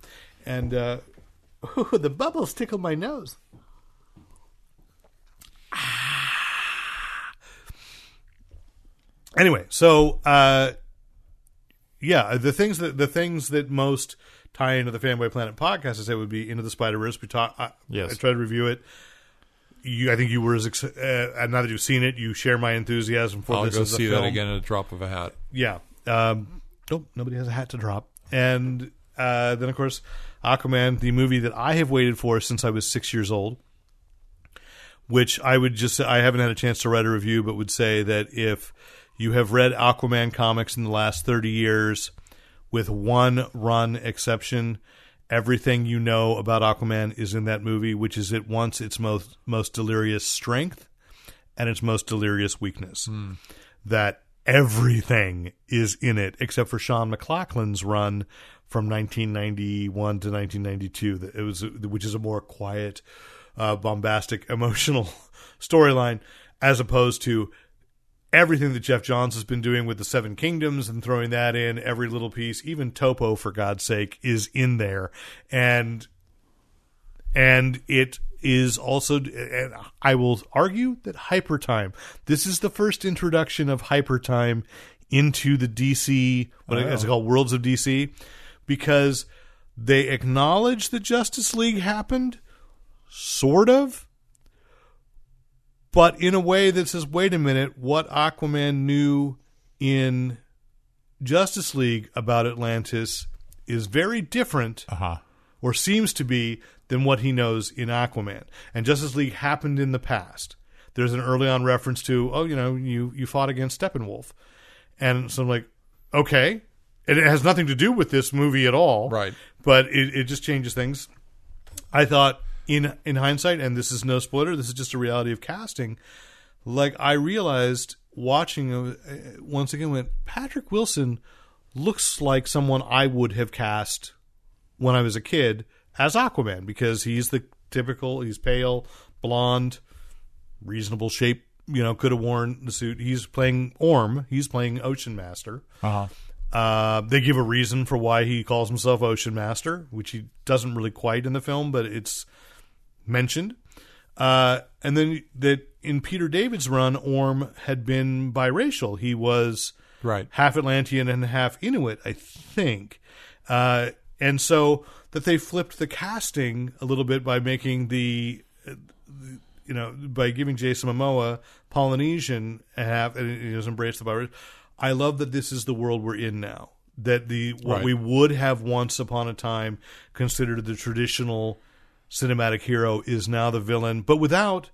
and uh, ooh, the bubbles tickle my nose. Ah. Anyway, so uh, yeah, the things that the things that most tie into the Fanboy Planet podcast, I say, would be into the Spider Verse. We talk. I, Yes. I tried to review it you I think you were as ex- uh, now that you've seen it, you share my enthusiasm for I'll this go as a see that again at a drop of a hat. Yeah. Um, nope, nobody has a hat to drop. And uh, then, of course, Aquaman, the movie that I have waited for since I was six years old. Which I would just I haven't had a chance to write a review, but would say that if you have read Aquaman comics in the last thirty years, with one run exception, everything you know about Aquaman is in that movie, which is at once its most most delirious strength and its most delirious weakness. That everything is in it except for Shaun McLaughlin's run from 1991 to 1992. It was which is a more quiet, uh, bombastic, emotional storyline as opposed to everything that Geoff Johns has been doing with the Seven Kingdoms and throwing that in every little piece, even Topo for God's sake is in there, and and it is also and I will argue that hyper time. This is the first introduction of hyper time into the DC what is it called Worlds of DC because they acknowledge the Justice League happened sort of but in a way that says, wait a minute, what Aquaman knew in Justice League about Atlantis is very different, Uh huh. or seems to be, than what he knows in Aquaman. And Justice League happened in the past. There's an early on reference to, oh, you know, you, you fought against Steppenwolf. And so I'm like, okay. And it has nothing to do with this movie at all. Right. But it, it just changes things. I thought in in hindsight, and this is no spoiler, this is just a reality of casting. Like I realized watching uh, once again, went Patrick Wilson looks like someone I would have cast when I was a kid as Aquaman because he's the typical. He's pale, blonde, reasonable shape. You know, could have worn the suit. He's playing Orm. He's playing Ocean Master. Uh huh. Uh, they give a reason for why he calls himself Ocean Master, which he doesn't really quite in the film, but it's mentioned. Uh, and then that in Peter David's run, Orm had been biracial. He was Right. half Atlantean and half Inuit, I think. Uh, and so that they flipped the casting a little bit by making the, uh, you know, by giving Jason Momoa Polynesian half, and he has embraced the virus. I love that this is the world we're in now. That the what Right. we would have once upon a time considered the traditional cinematic hero is now the villain, but without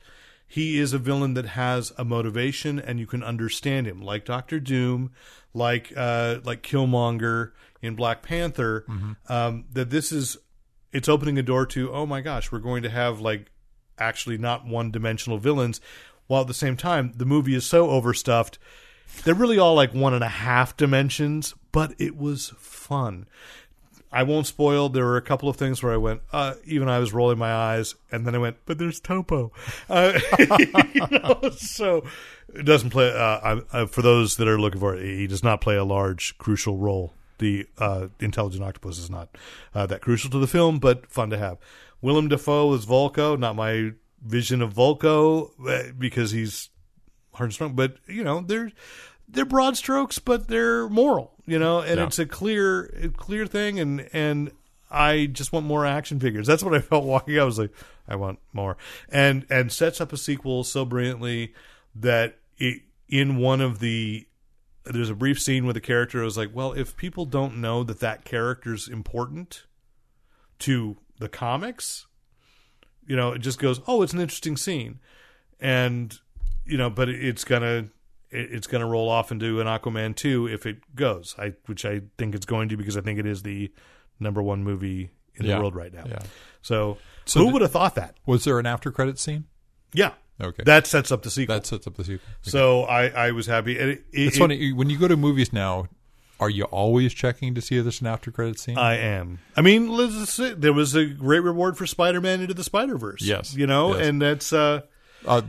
he is a villain that has a motivation and you can understand him, like Doctor Doom, like uh, like Killmonger in Black Panther. Um, that this is it's opening a door to oh my gosh, we're going to have like actually not one dimensional villains, while at the same time the movie is so overstuffed. They're really all like one and a half dimensions, but it was fun. I won't spoil. There were a couple of things where I went, uh, even I was rolling my eyes, and then I went, but there's Topo. Uh, you know, so it doesn't play. Uh, I, uh, for those that are looking for it, he does not play a large, crucial role. The uh, intelligent octopus is not uh, that crucial to the film, but fun to have. Willem Dafoe is Vulko, not my vision of Vulko because he's hard strong, but you know they're they're broad strokes, but they're moral, you know, and Yeah. it's a clear clear thing, and and I just want more action figures. That's what I felt walking. out. I was like, I want more, and and sets up a sequel so brilliantly that it, in one of the there's a brief scene where the character I was like, well, if people don't know that that character's important to the comics, you know, it just goes, oh, it's an interesting scene, and you know, but it's gonna it- it's gonna roll off and do an Aquaman two if it goes, I which I think it's going to because I think it is the number one movie in Yeah. the world right now. Yeah. So, So who did- would have thought that? Was there an after credit scene? Yeah, Okay. that sets up the sequel. that sets up the sequel. so I I was happy. It, it, It's it- funny when you go to movies now. Are you always checking to see if there's an after credit scene? I am. I mean, there was a great reward for Spider-Man into the Spider-Verse. Yes. you know, Yes. and that's uh, uh,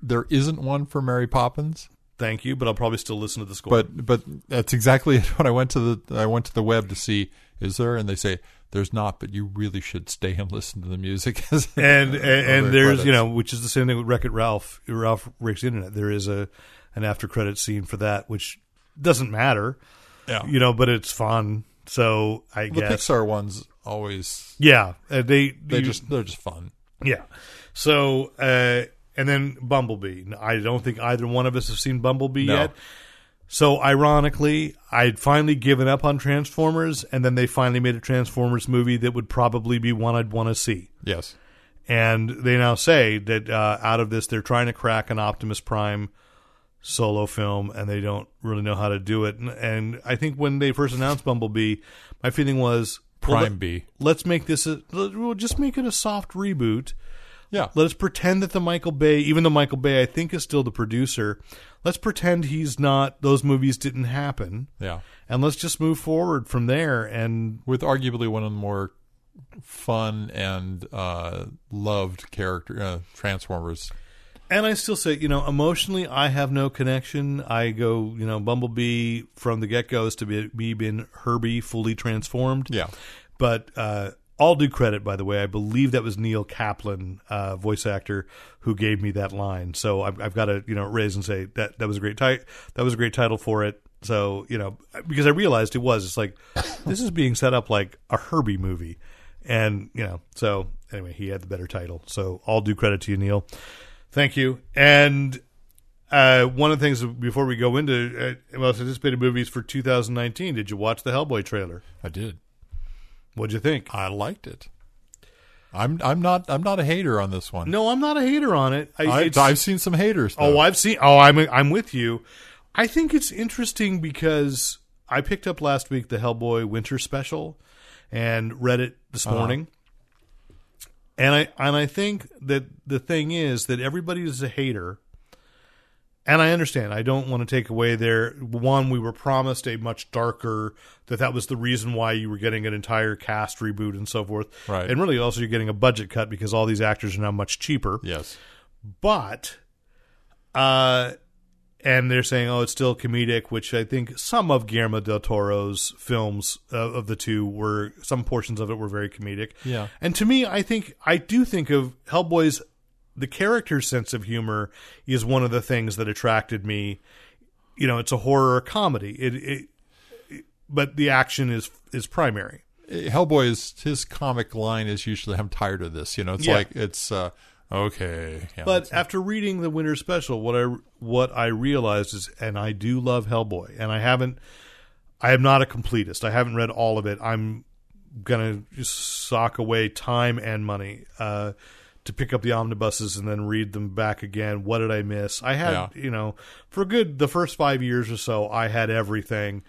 there isn't one for Mary Poppins, thank you, but I'll probably still listen to the score. but but that's exactly it. When I went to the I went to the web to see is there, and they say there's not, but you really should stay and listen to the music. and and, and there's credits. you know, which is the same thing with Wreck It Ralph, Ralph the Internet. There is a an after credit scene for that, which doesn't matter, yeah, you know, but it's fun. So I the guess, Pixar ones always yeah, uh, they they you- just they're just fun. Yeah. So, uh, and then Bumblebee. I don't think either one of us have seen Bumblebee No. yet. So, ironically, I'd finally given up on Transformers, and then they finally made a Transformers movie that would probably be one I'd want to see. Yes, And they now say that uh, out of this, they're trying to crack an Optimus Prime solo film, and they don't really know how to do it. And, and I think when they first announced Bumblebee, my feeling was Prime let- B. Let's make this a. We'll just make it a soft reboot. Yeah, Let us pretend that the Michael Bay, even though Michael Bay I think is still the producer, let's pretend he's not. Those movies didn't happen, yeah. and let's just move forward from there. And With arguably one of the more fun and uh, loved character uh, Transformers. and I still say, you know, emotionally, I have no connection. I go, you know, Bumblebee from the get go is to be me being Herbie fully transformed. Yeah, But uh, all due credit, by the way, I believe that was Neil Kaplan, uh, voice actor, who gave me that line. So I've, I've got to you know raise and say that that was a great ti- that was a great title for it. So you know because I realized it was. It's like this is being set up like a Herbie movie, and you know so anyway he had the better title. So all due credit to you, Neil. Thank you. And uh, one of the things before we go into uh, most anticipated movies for 2019, did you watch the Hellboy trailer? I did. What'd you think? I liked it. I'm I'm not I'm not a hater on this one. No, I'm not a hater on it. I, I, I've seen some haters. Though. oh, I've seen. Oh, I'm I'm with you. I think it's interesting because I picked up last week the Hellboy Winter Special and read it this uh-huh. morning. And I and I think that the thing is that everybody is a hater. And I understand. I don't want to take away their one. We were promised a much darker. That that was the reason why you were getting an entire cast reboot and so forth. Right. And really, also you're getting a budget cut because all these actors are now much cheaper yes. but uh and they're saying oh it's still comedic which i think some of guillermo del toro's films uh, of the two were some portions of it were very comedic Yeah. and to me i think i do think of hellboy's the character's sense of humor is one of the things that attracted me you know it's a horror comedy it, it but the action is is primary Hellboy is his comic line is usually I'm tired of this. You know, it's Yeah. like it's uh, okay. Yeah, But after reading the winter special, what I what I realized is, and I do love Hellboy, and I haven't, I am not a completist. I haven't read all of it. I'm gonna just sock away time and money uh, to pick up the omnibuses and then read them back again. What did I miss? I had, Yeah. you know, for good the first five years or so, I had everything,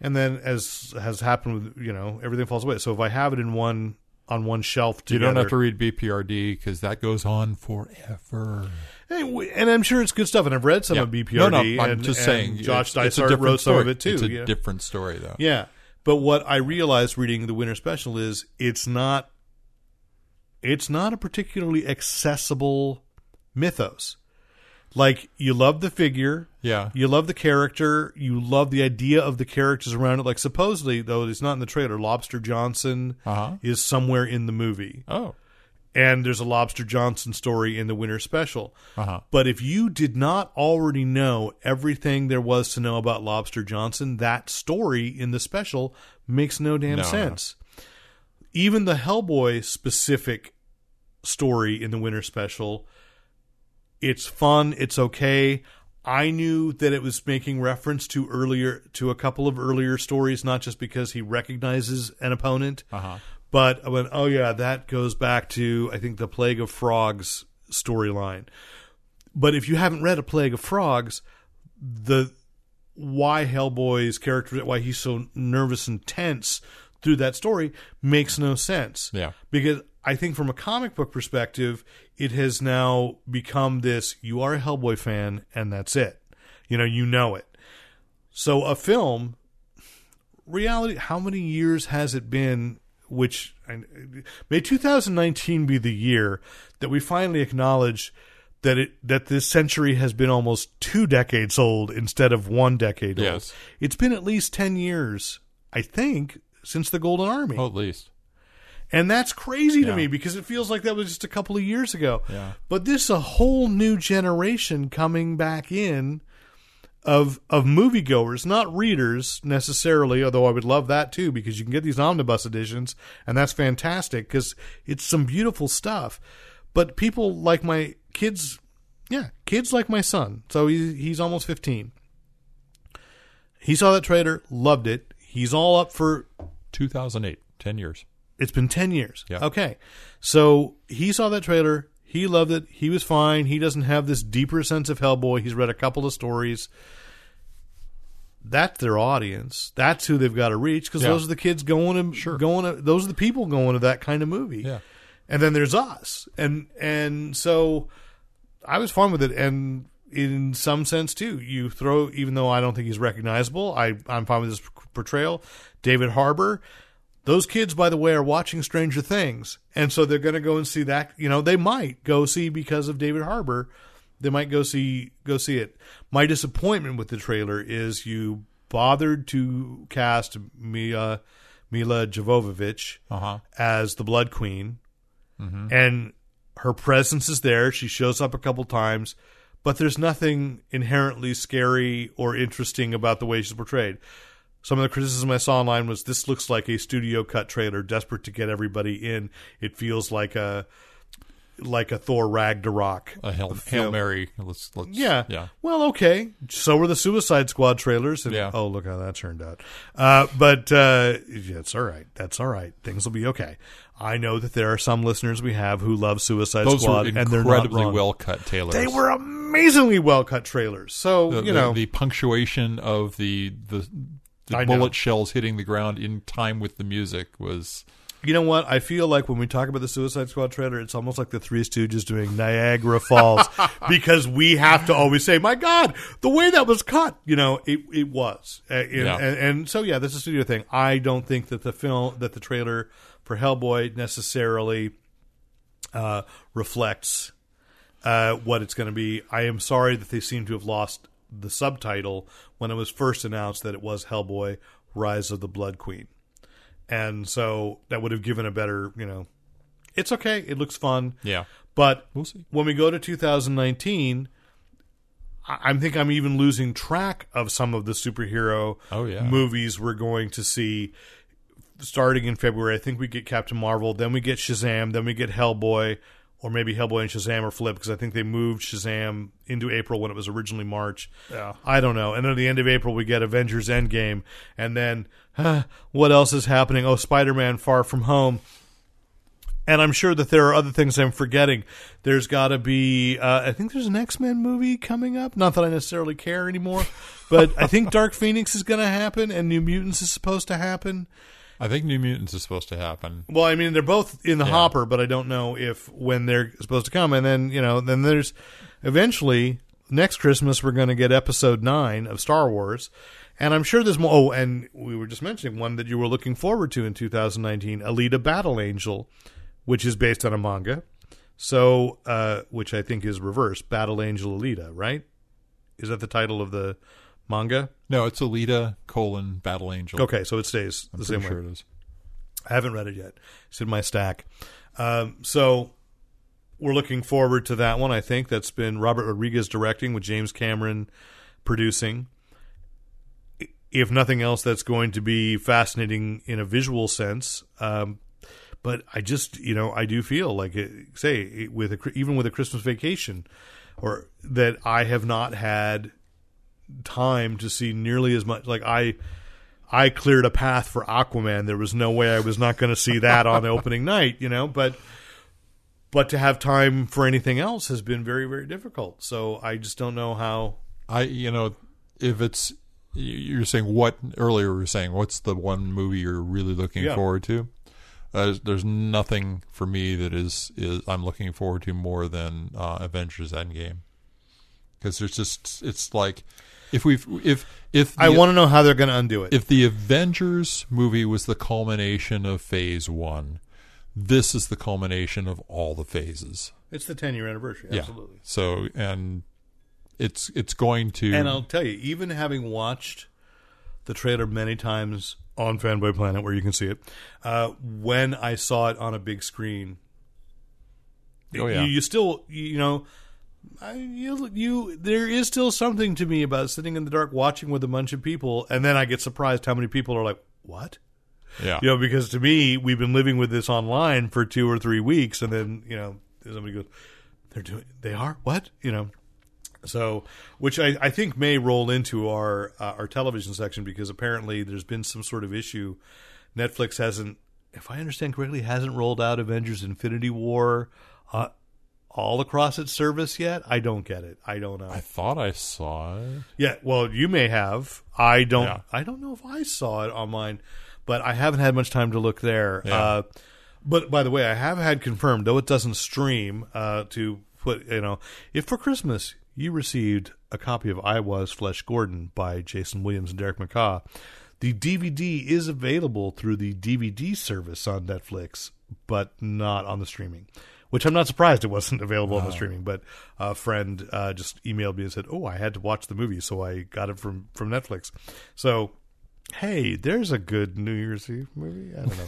and then as has happened with you know everything falls away. So if I have it in one on one shelf, you don't have to read BPRD because that goes on forever. W- and I'm sure it's good stuff. And I've read some Yeah. of BPRD. No, no, I'm and, just and saying. Josh it's, it's a Dysart wrote some story. of it too. It's a yeah. different story, though. Yeah. But what I realized reading the winter special is it's not it's not a particularly accessible mythos. Like you love the figure, Yeah. you love the character, you love the idea of the characters around it. Like supposedly, though it's not in the trailer, Lobster Johnson Uh-huh. is somewhere in the movie, Oh. and there's a Lobster Johnson story in the winter special. Uh-huh. But if you did not already know everything there was to know about Lobster Johnson, that story in the special makes no damn No, no. sense. Even the Hellboy specific story in the winter special, it's fun, it's okay. I knew that it was making reference to earlier to a couple of earlier stories, not just because he recognizes an opponent, Uh-huh. but I went, oh yeah, that goes back to I think the Plague of Frogs storyline. But if you haven't read A Plague of Frogs, the why Hellboy's character, why he's so nervous and tense through that story makes no sense. Yeah. Because I think from a comic book perspective, it has now become this you are a Hellboy fan and that's it. You know, you know it. So a film, reality, how many years has it been? Which may 2019 be the year that we finally acknowledge that it that this century has been almost two decades old instead of one decade old. Yes. It's been at least 10 years, I think, since the Golden Army. Oh, at least. And that's crazy to me because it feels like that was just a couple of years ago. Yeah. But this is a whole new generation coming back in of of moviegoers, not readers necessarily, although I would love that too because you can get these omnibus editions and that's fantastic because it's some beautiful stuff. But people like my kids, yeah, kids like my son. So he, he's almost 15. He saw that trailer, loved it. He's all up for 2008. 10 years. It's been 10 years. Yeah. Okay. So he saw that trailer. He loved it. He was fine. He doesn't have this deeper sense of Hellboy. He's read a couple of stories. That's their audience. That's who they've got to reach because Yeah. those are the kids going to Sure. going to those are the people going to that kind of movie. Yeah. And then there's us. And and so I was fine with it and in some sense too. You throw even though I don't think he's recognizable, I I'm fine with his portrayal. David Harbour, those kids by the way are watching Stranger Things and so they're going to go and see that, you know, they might go see because of David Harbour. They might go see go see it. My disappointment with the trailer is you bothered to cast Mia Mila Jovovich Uh-huh. as the Blood Queen, and her presence is there. She shows up a couple times, but there's nothing inherently scary or interesting about the way she's portrayed. Some of the criticism I saw online was this looks like a studio cut trailer, desperate to get everybody in. It feels like a like a Thor Ragnarok. A Hail, Hail. Mary. Let's, let's, Yeah. Yeah. Well, okay. So were the Suicide Squad trailers. And, Yeah. Oh, look how that turned out. Uh, but uh, yeah, it's all right. That's all right. Things will be okay. I know that there are some listeners we have who love Suicide Those Squad, and they're not incredibly well cut trailers. They were amazingly well cut trailers. So the, you the- know, the punctuation of the the, the bullet shells hitting the ground in time with the music was you know what? I feel like when we talk about the Suicide Squad trailer, it's almost like the Three Stooges doing Niagara Falls because we have to always say, "My God, the way that was cut." You know, it it was, uh, and, Yeah. and, and so yeah, this is a studio thing. I don't think that the film that the trailer for Hellboy necessarily uh, reflects uh, what it's going to be. I am sorry that they seem to have lost the subtitle when it was first announced that it was Hellboy: Rise of the Blood Queen, and so that would have given a better, you know. It's okay. It looks fun. yeah. But We'll see. when we go to 2019, I think I'm even losing track of some of the superhero Oh, yeah. movies we're going to see starting in February. I think we get Captain Marvel, then we get Shazam, then we get Hellboy, or maybe Hellboy and Shazam are flipped because I think they moved Shazam into April when it was originally March. Yeah. I don't know. And then at the end of April, we get Avengers Endgame. And then, huh, what else is happening? Oh, Spider Man Far From Home. And I'm sure that there are other things I'm forgetting. There's got to be, uh, I think there's an X Men movie coming up. Not that I necessarily care anymore, but I think Dark Phoenix is going to happen and New Mutants is supposed to happen. I think New Mutants is supposed to happen. Well, I mean, they're both in the Yeah. hopper, but I don't know if when they're supposed to come. And then you know, then there's eventually next Christmas we're going to get Episode Nine of Star Wars, and I'm sure there's more. Oh, and we were just mentioning one that you were looking forward to in 2019, Alita: Battle Angel, which is based on a manga. So, uh, which I think is reverse, Battle Angel Alita, right? Is that the title of the manga? No, it's Alita colon Battle Angel. Okay, so it stays I'm the same sure way. it is. I haven't read it yet. It's in my stack. Um, so we're looking forward to that one. I think that's been Robert Rodriguez directing with James Cameron producing. If nothing else, that's going to be fascinating in a visual sense. Um, but I just, you know, I do feel like, it, say, it- with a, even with a Christmas vacation, or that I have not had time to see nearly as much. Like I, I cleared a path for Aquaman. There was no way I was not going to see that on the opening night, you know. But but to have time for anything else has been very very difficult. So I just don't know how. I you know if it's you- you're saying what earlier you were saying what's the one movie you're really looking Yeah. forward to? Uh, there's, there's nothing for me that is is I'm looking forward to more than uh, Avengers Endgame because there's just it's like if we've if if I want to know how they're going to undo it. if the Avengers movie was the culmination of Phase One, this is the culmination of all the phases. it's the ten year anniversary, Yeah. absolutely. So and it's it's going to And I'll tell you, even having watched the trailer many times on Fanboy Planet, where you can see it, uh, when I saw it on a big screen, Oh, yeah. you, you still, you know, I, you, you, there is still something to me about sitting in the dark watching with a bunch of people, and then I get surprised how many people are like, "What?" yeah. You know, because to me, we've been living with this online for two or three weeks, and then you know, somebody goes, "They're doing, they are what?" You know, so which I, I think may roll into our uh, our television section because apparently there's been some sort of issue. Netflix hasn't, if I understand correctly, hasn't rolled out Avengers: Infinity War uh, all across its service yet. I don't get it. I don't know. I thought I saw it. Yeah, well, you may have. I don't. Yeah. I don't know if I saw it online, but I haven't had much time to look there. Yeah. Uh, but by the way, I have had confirmed, though it doesn't stream. Uh, to put, you know, if for Christmas you received a copy of I Was Flesh Gordon by Jason Williams and Derek McCaw, the DVD is available through the DVD service on Netflix, but not on the streaming. Which I'm not surprised it wasn't available on the streaming, but a friend uh, just emailed me and said, "Oh, I had to watch the movie, so I got it from from Netflix." So, hey, there's a good New Year's Eve movie. I don't know.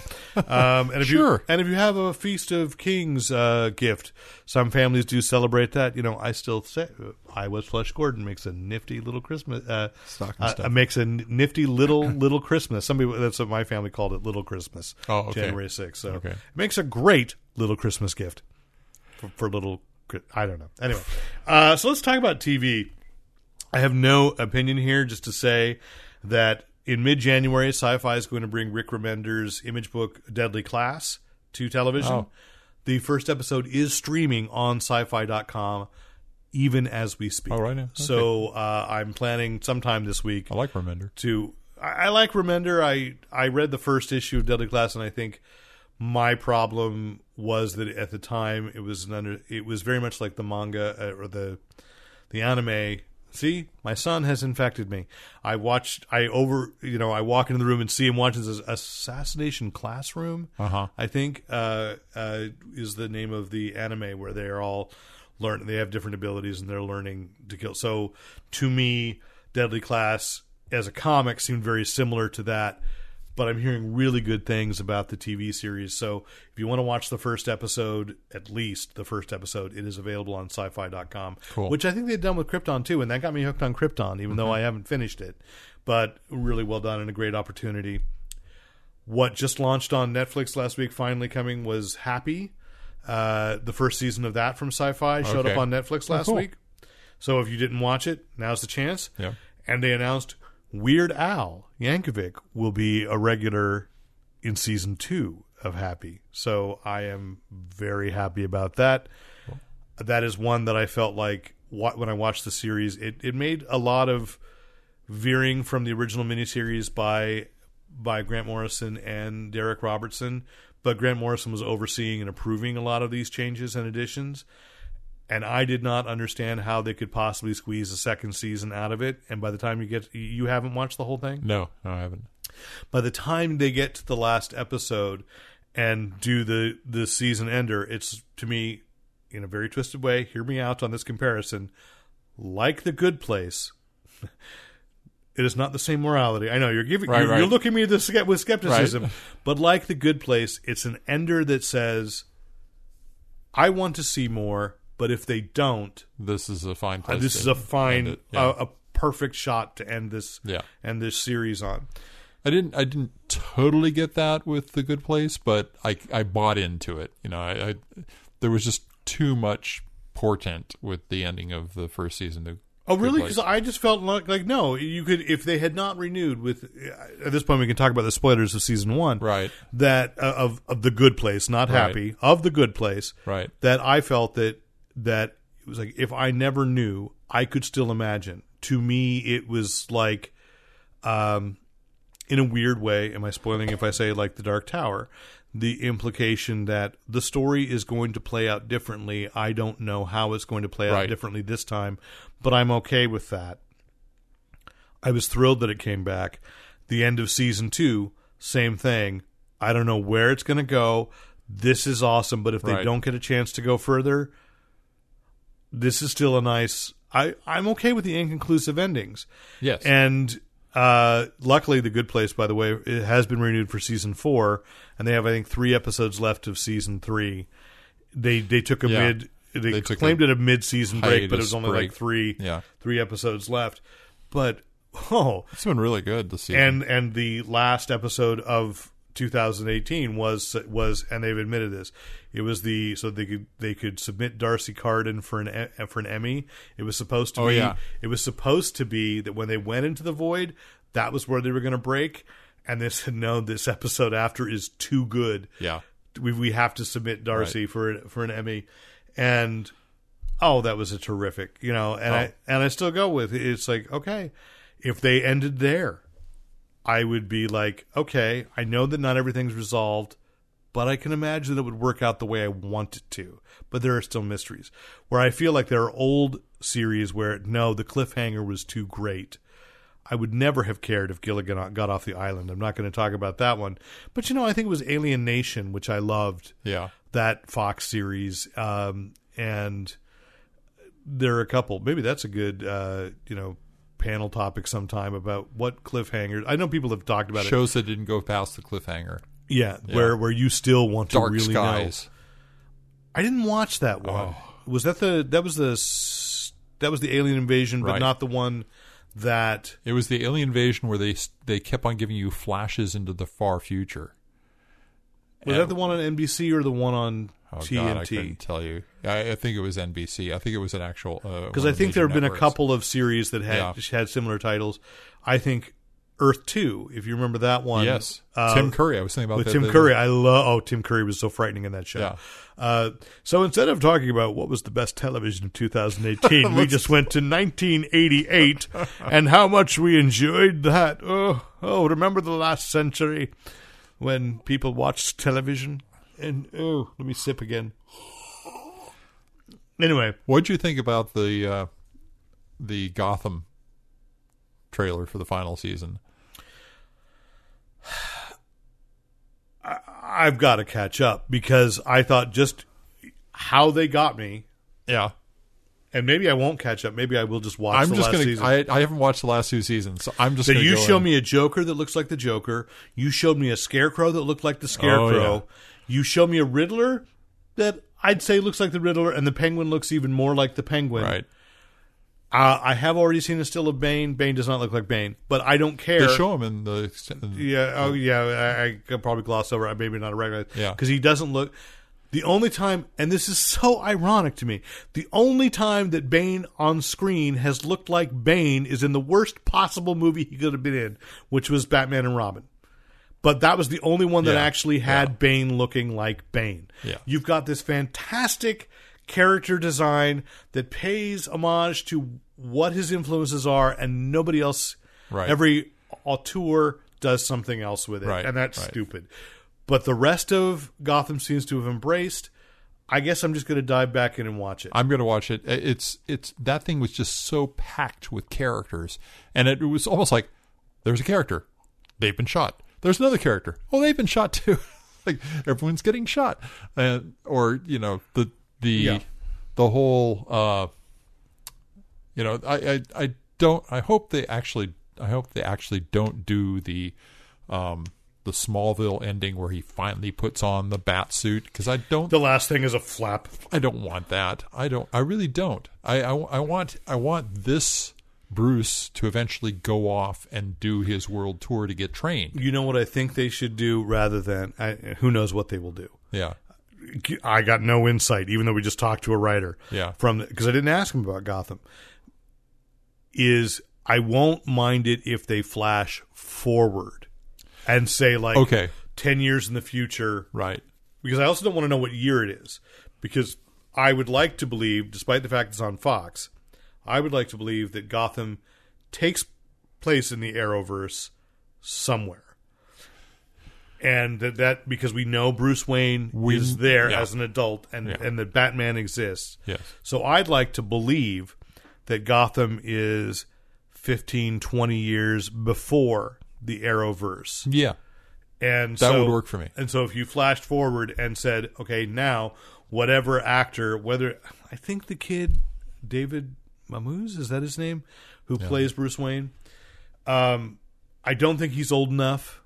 Um, and if you Sure. and if you have a Feast of Kings uh, gift, some families do celebrate that. You know, I still say I was Flesh Gordon makes a nifty little Christmas. Uh, uh, stuff. makes a nifty little little Christmas. Some that's what my family called it, little Christmas. Oh, okay. January sixth. So Okay. it makes a great little Christmas gift for, for little. I don't know. Anyway, uh, so let's talk about TV. I have no opinion here, just to say that in mid January, Syfy is going to bring Rick Remender's image book Deadly Class to television. Oh. The first episode is streaming on syfy.com even as we speak. Oh, right now? Okay. So uh, I'm planning sometime this week I like Remender. to I, I like Remender. I I read the first issue of Deadly Class, and I think my problem was that at the time it was an under it was very much like the manga uh, or the the anime. See, my son has infected me. I watched. I over. You know, I walk into the room and see him watching this assassination classroom. Uh-huh. I think uh, uh, is the name of the anime where they are all learn. They have different abilities and they're learning to kill. So to me, Deadly Class as a comic seemed very similar to that. But I'm hearing really good things about the TV series. So if you want to watch the first episode, at least the first episode, it is available on syfy.com. Cool. Which I think they've done with Krypton too, and that got me hooked on Krypton, even though I haven't finished it. But really well done and a great opportunity. What just launched on Netflix last week, finally coming, was Happy. Uh, the first season of that from Syfy showed Okay. up on Netflix last cool. week. So if you didn't watch it, now's the chance. Yeah. And they announced Weird Al Yankovic will be a regular in season two of Happy. So I am very happy about that. That is one that I felt like when I watched the series, it, it made a lot of veering from the original miniseries by by Grant Morrison and Darick Robertson, but Grant Morrison was overseeing and approving a lot of these changes and additions. And I did not understand how they could possibly squeeze a second season out of it. And by the time you get, you haven't watched the whole thing. No, no, I haven't. By the time they get to the last episode and do the the season ender, it's to me in a very twisted way. Hear me out on this comparison. Like the Good Place, it is not the same morality. I know you're giving Right, you're, you're looking at me with ske- with skepticism, Right. but like the Good Place, it's an ender that says, "I want to see more." But if they don't, This is a fine place. Uh, this is a fine, it. Yeah. a, a perfect shot to end this, Yeah. end this series on. I didn't I didn't totally get that with the Good Place, but I I bought into it. You know, I, I there was just too much portent with the ending of the first season. Of Oh, really? Because I just felt like, like no, you could if they had not renewed with. At this point, we can talk about the spoilers of season one, Right. That uh, of of the good place, not Right. happy, of the good place, Right. That I felt that that it was like if I never knew, I could still imagine. To me, it was like, um, in a weird way. Am I spoiling if I say like the Dark Tower? The implication that the story is going to play out differently. I don't know how it's going to play out differently this time, but I'm okay with that. I was thrilled that it came back. The end of season two, same thing. I don't know where it's going to go. This is awesome, but if they Right. don't get a chance to go further, this is still a nice. I I'm okay with the inconclusive endings. Yes. And uh, luckily, The Good Place, by the way, it has been renewed for season four, and they have I think three episodes left of season three. They they took a Yeah. mid. They, They claimed it a mid season break, but it was only break. like three Yeah. three episodes left. But oh, it's been really good this season. and and the last episode of 2018 was was and they've admitted this it was the so they could they could submit D'Arcy Carden for an E- for an Emmy it was supposed to Oh, be yeah. it was supposed to be that when they went into the void that was where they were going to break and they said no this episode after is too good yeah. we we have to submit D'Arcy for for an Emmy, and oh, that was a terrific, you know, and oh. I and I still go with it. it's like okay, if they ended there, I would be like okay, I know that not everything's resolved, but I can imagine that it would work out the way I want it to. But there are still mysteries where I feel like there are old series where no, the cliffhanger was too great. I would never have cared if Gilligan got off the island. I'm not going to talk about that one. But you know, I think it was Alien Nation, which I loved Yeah. that Fox series, um, and there are a couple. Maybe that's a good, uh, you know, panel topic sometime about what cliffhangers. I know people have talked about it. Shows that didn't go past the cliffhanger. Yeah, where where you still want to Dark really Skies. know. I didn't watch that one. Oh. Was that the that was the that was the alien invasion, but Right. not the one that It was the alien invasion where they they kept on giving you flashes into the far future. was that the one on NBC or the one on Oh God, I TNT? couldn't tell you. I, I think it was NBC. I think it was an actual Because I think there have been a couple of series that had Yeah. had similar titles. I think Earth Two, if you remember that one. Yes, uh, Tim Curry. I was thinking about with that Tim Curry. I love. Oh, Tim Curry was so frightening in that show. Yeah. Uh, so instead of talking about what was the best television of 2018, we just went to 1988 and how much we enjoyed that. Oh, oh, remember the last century when people watched television? And oh, let me sip again. Anyway, What'd you think about the uh, the Gotham trailer for the final season? I've got to catch up because I thought just how they got me, Yeah, and maybe I won't catch up. Maybe I will just watch I'm the just last gonna. season. I, I haven't watched the last two seasons, so I'm just. so you go show in. me a Joker that looks like the Joker. You showed me a Scarecrow that looked like the Scarecrow. Oh, yeah. You show me a Riddler that I'd say looks like the Riddler, and the Penguin looks even more like the Penguin. right. Uh, I have already seen a still of Bane. Bane does not look like Bane, but I don't care. They show him in the. Yeah. Oh, yeah. I, I could probably gloss over. I Maybe not a regular. Yeah. Because he doesn't look. The only time, and this is so ironic to me, the only time that Bane on screen has looked like Bane is in the worst possible movie he could have been in, which was Batman and Robin. But that was the only one that Yeah. actually had Yeah. Bane looking like Bane. Yeah. You've got this fantastic character design that pays homage to what his influences are, and nobody else. Right. Every auteur does something else with it, Right, and that's right. stupid. But the rest of Gotham seems to have embraced. I guess I'm just going to dive back in and watch it. I'm going to watch it. It's it's that thing was just so packed with characters, and it was almost like there's a character, they've been shot. There's another character. Oh, they've been shot too. like everyone's getting shot, and or you know the the Yeah. the whole. uh You know, I, I I don't. I hope they actually. I hope they actually don't do the. um the Smallville ending where he finally puts on the bat suit because I don't the last thing is a flap. I don't want that. I don't. I really don't. I, I, I want. I want this Bruce to eventually go off and do his world tour to get trained. You know what I think they should do rather than I, who knows what they will do. Yeah. I got no insight, even though we just talked to a writer. Yeah. From because I didn't ask him about Gotham. Is I won't mind it if they flash forward and say like Okay. ten years in the future Right. because I also don't want to know what year it is because I would like to believe, despite the fact it's on Fox, I would like to believe that Gotham takes place in the Arrowverse somewhere. And that, that because we know Bruce Wayne We- is there yeah. as an adult and, Yeah. and that Batman exists. Yes. So I'd like to believe that Gotham is 15, 20 years before the Arrowverse. Yeah. And That so, would work for me. And so if you flashed forward and said, okay, now whatever actor, whether I think the kid David Mazouz is that his name, who plays Bruce Wayne, um, I don't think he's old enough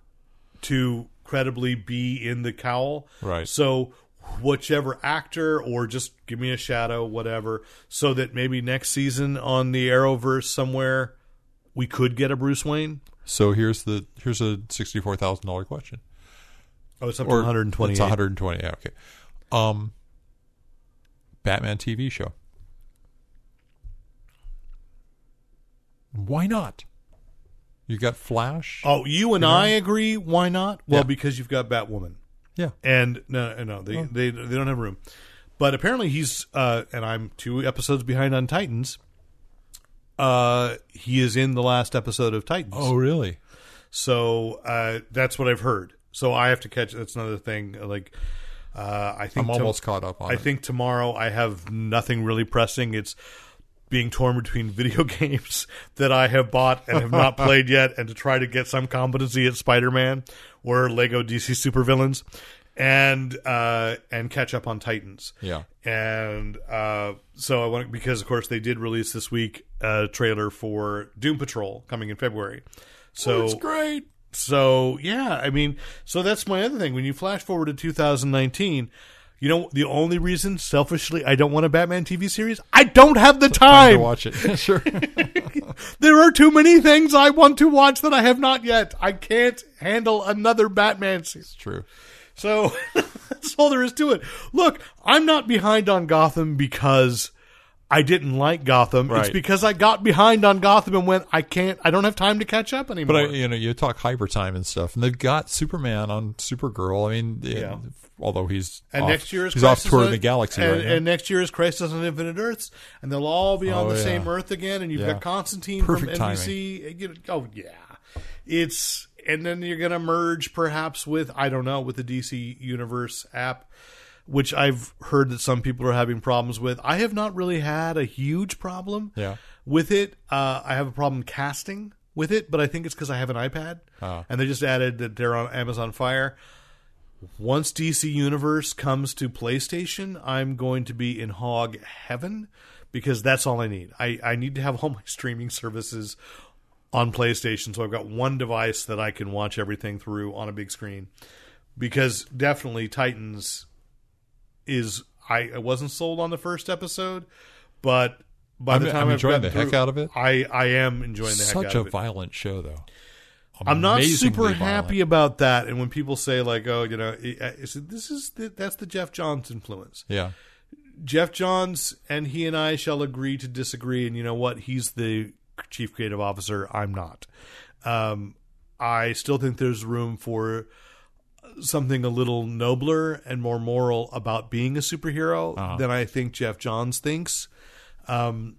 to credibly be in the cowl. Right. So whichever actor or just give me a shadow, whatever, so that maybe next season on the Arrowverse somewhere we could get a Bruce Wayne. So here's the here's a sixty four thousand dollar question. Oh, it's up to Or 128. It's one hundred and twenty. Yeah, okay. Um. Batman TV show. Why not? You got Flash. Oh, you and I agree. Why not? Well, Yeah. because you've got Batwoman, Yeah. and no, no, they they they don't have room. But apparently, he's uh, and I'm two episodes behind on Titans. Uh, he is in the last episode of Titans. Oh, really? so uh, that's what I've heard. So I have to catch. That's another thing. Like, uh, I think I'm to- almost caught up on I it. think tomorrow I have nothing really pressing. It's being torn between video games that I have bought and have not played yet, and to try to get some competency at Spider-Man or Lego DC Supervillains, and uh, and catch up on Titans. Yeah. And uh, so I want because of course they did release this week a trailer for Doom Patrol coming in February. So It's great. so yeah, I mean, so that's my other thing. When you flash forward to 2019, you know, the only reason, selfishly, I don't want a Batman TV series, I don't have the Time to watch it. sure. There are too many things I want to watch that I have not yet. I can't handle another Batman series. It's True. So that's all there is to it. Look, I'm not behind on Gotham because I didn't like Gotham. It's because I got behind on Gotham and went, I can't, I don't have time to catch up anymore. But I, you know, you talk hyper time and stuff, and they've got Superman on Supergirl. I mean, Yeah. although he's And off, next year is he's off touring on- the galaxy and, right now. and next year is Crisis on Infinite Earths, and they'll all be on Oh, the yeah. same Earth again. And you've Yeah. got Constantine Perfect from NBC. You oh yeah, it's and then you're gonna merge perhaps with I don't know with the DC Universe app, which I've heard that some people are having problems with. I have not really had a huge problem Yeah. with it. Uh, I have a problem casting with it, but I think it's because I have an iPad, Ah. and they just added that they're on Amazon Fire once DC Universe comes to PlayStation, I'm going to be in hog heaven because that's all I need. I, I need to have all my streaming services on PlayStation, so I've got one device that I can watch everything through on a big screen. Because definitely Titans is I, I wasn't sold on the first episode, but by I'm- the time I'm enjoying the heck out of it. I I am enjoying the heck Such out a of it. Such a violent show, though. I'm not super violent. happy about that. And when people say like, "Oh, you know, this is the, that's the Geoff Johns influence," Yeah. Geoff Johns and he and I shall agree to disagree. And you know what? He's the chief creative officer. I'm not. Um, I still think there's room for something a little nobler and more moral about being a superhero Uh-huh. than I think Geoff Johns thinks. Um,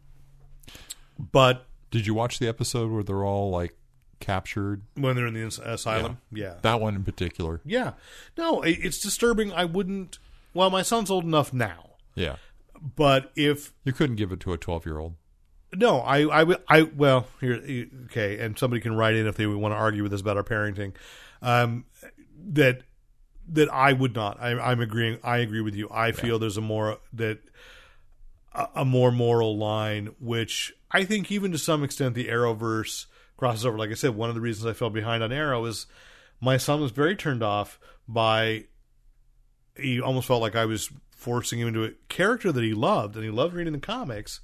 but Did you watch the episode where they're all like captured. when they're in the asylum. Yeah, That one in particular. yeah. No, it, it's disturbing. I wouldn't. Well, my son's old enough now, Yeah. but if You couldn't give it to a 12 year old. No, I, I, I, well, here, okay, and somebody can write in if they want to argue with us about our parenting. Um, that that I would not. I, I'm agreeing. I agree with you. I feel there's a more that a, a more moral line, which I think even to some extent the Arrowverse crosses over. Like I said, one of the reasons I fell behind on Arrow is my son was very turned off by. He almost felt like I was forcing him into a character that he loved, and he loved reading the comics.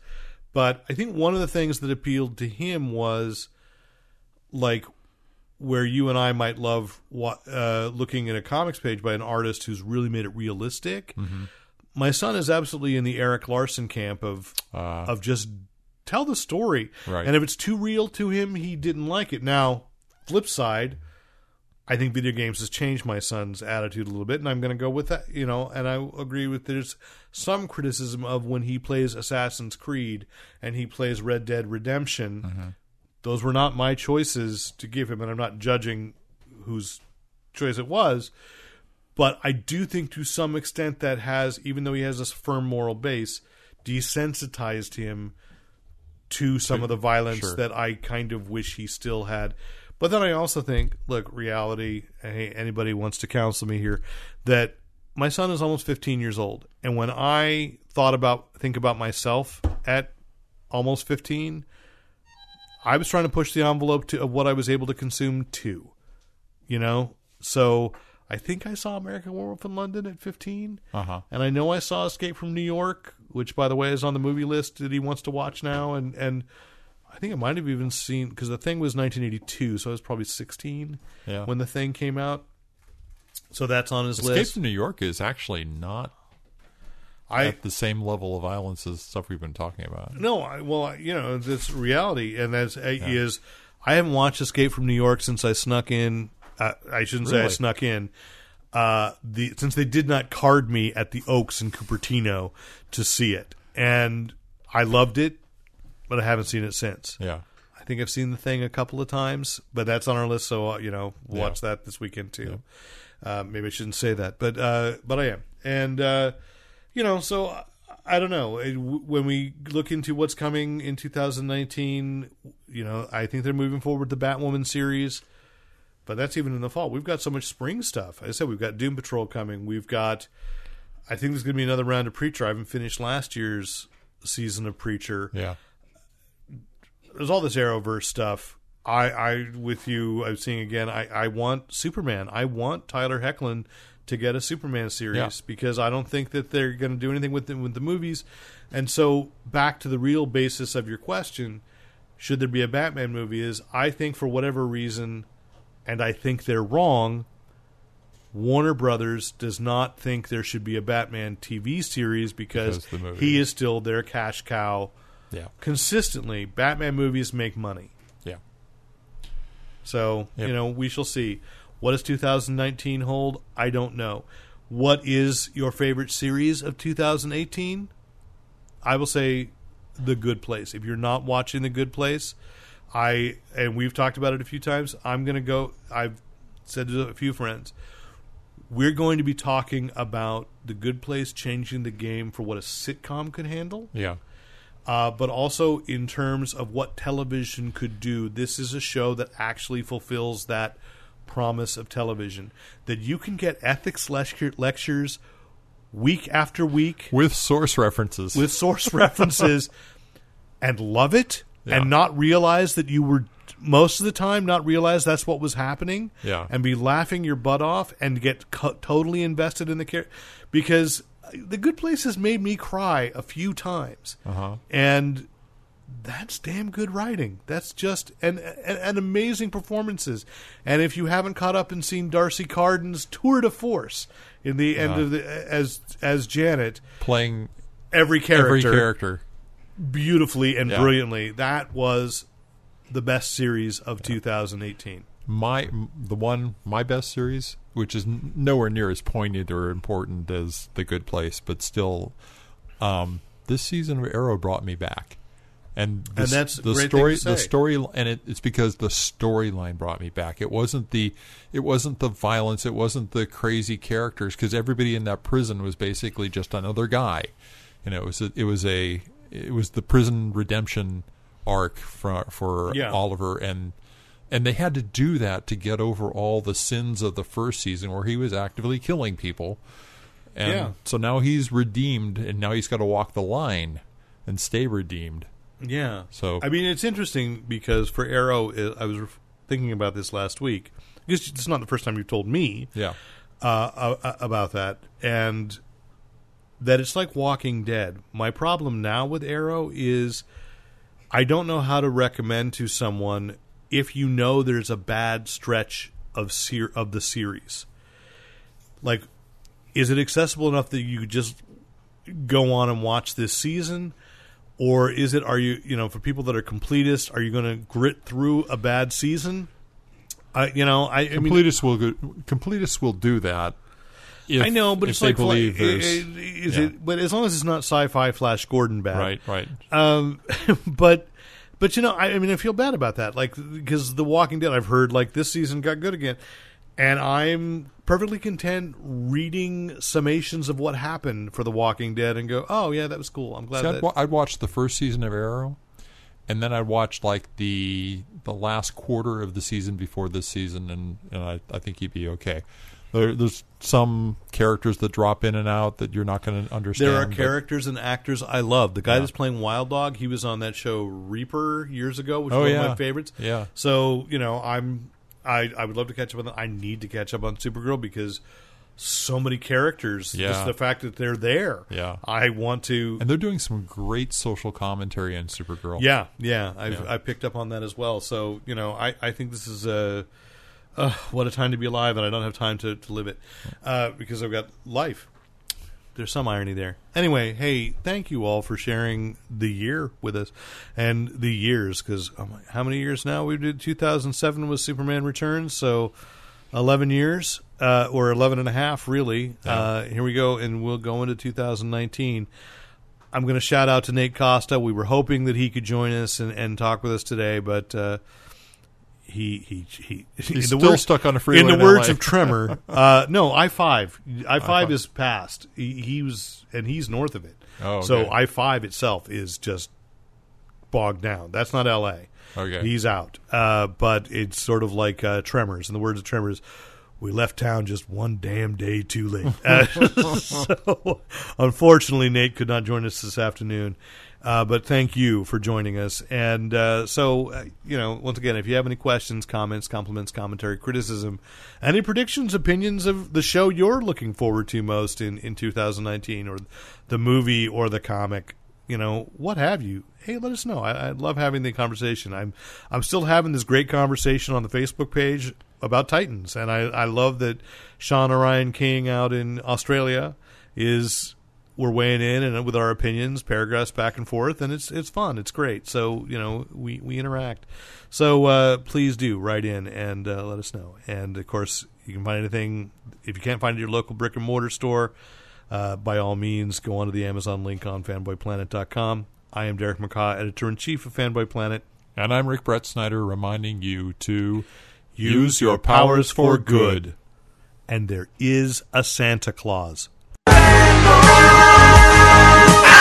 But I think one of the things that appealed to him was like where you and I might love what, uh, looking at a comics page by an artist who's really made it realistic. My son is absolutely in the Erik Larsen camp of Uh, of just tell the story. Right. And if it's too real to him, he didn't like it. Now, flip side, I think video games has changed my son's attitude a little bit, and I'm going to go with that. You know, and I agree with there's some criticism of when he plays Assassin's Creed and he plays Red Dead Redemption. Those were not my choices to give him, and I'm not judging whose choice it was. But I do think to some extent that has, even though he has this firm moral base, desensitized him to some of the violence Sure. that I kind of wish he still had. But then I also think, look, reality. Hey, anybody wants to counsel me here? That my son is almost 15 years old, and when I thought about think about myself at almost 15, I was trying to push the envelope to of what I was able to consume too. You know, so I think I saw American Werewolf in London at 15. uh huh. And I know I saw Escape from New York, which, by the way, is on the movie list that he wants to watch now. And, and I think I might have even seen, because the thing was 1982, so I was probably 16 Yeah. when the thing came out. So that's on his Escape list. Escape from New York is actually not I at the same level of violence as stuff we've been talking about. No, I, well, you know, this reality, and that's is I haven't watched Escape from New York since I snuck in. Uh, I shouldn't say I snuck in. Uh, the since they did not card me at the Oaks in Cupertino to see it, and I loved it, but I haven't seen it since. Yeah. I think I've seen the thing a couple of times, but that's on our list, so uh, you know, we'll Yeah. watch that this weekend too. Uh, maybe I shouldn't say that, but uh, but I am, and uh, you know, so I- don't know. When we look into what's coming in 2019, you know, I think they're moving forward the Batwoman series, but that's even in the fall. We've got so much spring stuff. I said we've got Doom Patrol coming. We've got, I think there's going to be another round of Preacher. I haven't finished last year's season of Preacher Yeah. there's all this Arrowverse stuff. I, I with you. I'm seeing again. I, I want Superman. I want Tyler Hoechlin to get a Superman series Yeah. because I don't think that they're going to do anything with the, with the movies. And so back to the real basis of your question: Should there be a Batman movie? Is I think for whatever reason, and I think they're wrong. Warner Brothers does not think there should be a Batman TV series because, Because he is still their cash cow Yeah. consistently batman movies make money Yeah. so Yep. you know we shall see what does 2019 hold i don't know what is your favorite series of 2018 i will say the good place if you're not watching the good place i and we've talked about it a few times i'm going to go i've said to a few friends we're going to be talking about the good place changing the game for what a sitcom can handle Yeah. uh, but also in terms of what television could do. This is a show that actually fulfills that promise of television that you can get ethics lecture- lectures week after week With source references. with source references and love it Yeah. and not realize that you were most of the time not realize that's what was happening Yeah. and be laughing your butt off and get co- totally invested in the character because the good place has made me cry a few times Uh-huh. and that's damn good writing. That's just and, and and amazing performances. And if you haven't caught up and seen D'Arcy Carden's tour de force in the end Uh-huh. of the as as Janet, playing every character, every character. beautifully and Yeah. brilliantly. That was the best series of 2018. My the one my best series, which is nowhere near as poignant or important as The Good Place, but still, um, this season of Arrow brought me back, And, the, And that's the story. to The story, and it, it's because the storyline brought me back. It wasn't the, it wasn't the violence. It wasn't the crazy characters. Because everybody in that prison was basically just another guy. You know, it was a, it was a it was the prison redemption arc for for Yeah. Oliver, and and they had to do that to get over all the sins of the first season where he was actively killing people. And Yeah. so now he's redeemed, and now he's got to walk the line and stay redeemed. Yeah. So- I mean, it's interesting because for Arrow, I was thinking about this last week. Because it's not the first time you've told me Yeah, uh, uh, about that, and that it's like Walking Dead. My problem now with Arrow is I don't know how to recommend to someone if you know there's a bad stretch of ser- of the series. Like, is it accessible enough that you could just go on and watch this season? Or is it, are you, you know, for people that are completists, are you going to grit through a bad season? I, you know, I, I mean, completists will go, completists will do that. If, I know, but it's like, believe like, yeah. it? But as long as it's not sci-fi Flash Gordon bad, right, right. Um, but but you know, I, I mean, I feel bad about that, like because The Walking Dead, I've heard like this season got good again, and I'm perfectly content reading summations of what happened for The Walking Dead and go, oh yeah, that was cool. I'm glad See, I'd, wa- I'd watch the first season of Arrow, and then I'd watch like the the last quarter of the season before this season, and, and I, I think you'd be okay. There, there's some characters that drop in and out that you're not going to understand. there are but- characters and actors I love. The guy Yeah. that's playing Wild Dog, he was on that show Reaper years ago, which Oh, was one of my favorites. Yeah. So you know, I'm I I would love to catch up on. that. I need to catch up on Supergirl because so many characters. Yeah. Just the fact that they're there. Yeah. I want to. and they're doing some great social commentary on Supergirl. Yeah, yeah, I've Yeah. I picked up on that as well. So you know, I I think this is a. Uh, what a time to be alive, and I don't have time to, to live it uh, because I've got life. There's some irony there. Anyway, hey, thank you all for sharing the year with us and the years because oh how many years now? We did 2007 was Superman Returns, so 11 years uh, or 11 and a half, really. Uh, here we go, and we'll go into 2019. I'm going to shout out to Nate Costa. We were hoping that he could join us and, and talk with us today, but uh, he he he He's the still stuck on a freeway In the in words LA. of Tremor, uh, no I five I five is past. He, he was and he's north of it. Oh, so. I five itself is just bogged down. That's not L.A. Okay. he's out. Uh, but it's sort of like uh, Tremors. In the words of Tremors, we left town just one damn day too late. So, unfortunately, Nate could not join us this afternoon. Uh, but thank you for joining us. And uh, so, uh, you know, once again, if you have any questions, comments, compliments, commentary, criticism, any predictions, opinions of the show you're looking forward to most in, in 2019, or the movie or the comic, you know, what have you? Hey, let us know. I, I love having the conversation. I'm I'm still having this great conversation on the Facebook page about Titans, and I, I love that Sean Orion King out in Australia is we're weighing in and with our opinions, paragraphs back and forth, and it's it's fun. It's great. So you know we we interact. So uh, please do write in and uh, let us know. And of course, you can find anything if you can't find it at your local brick and mortar store. Uh, by all means, go onto the Amazon link on fanboyplanet.com. I am Derek McCaw, editor in chief of Fanboy Planet. And I'm Rick Brett Snyder reminding you to Use your powers for good. And there is a Santa Claus.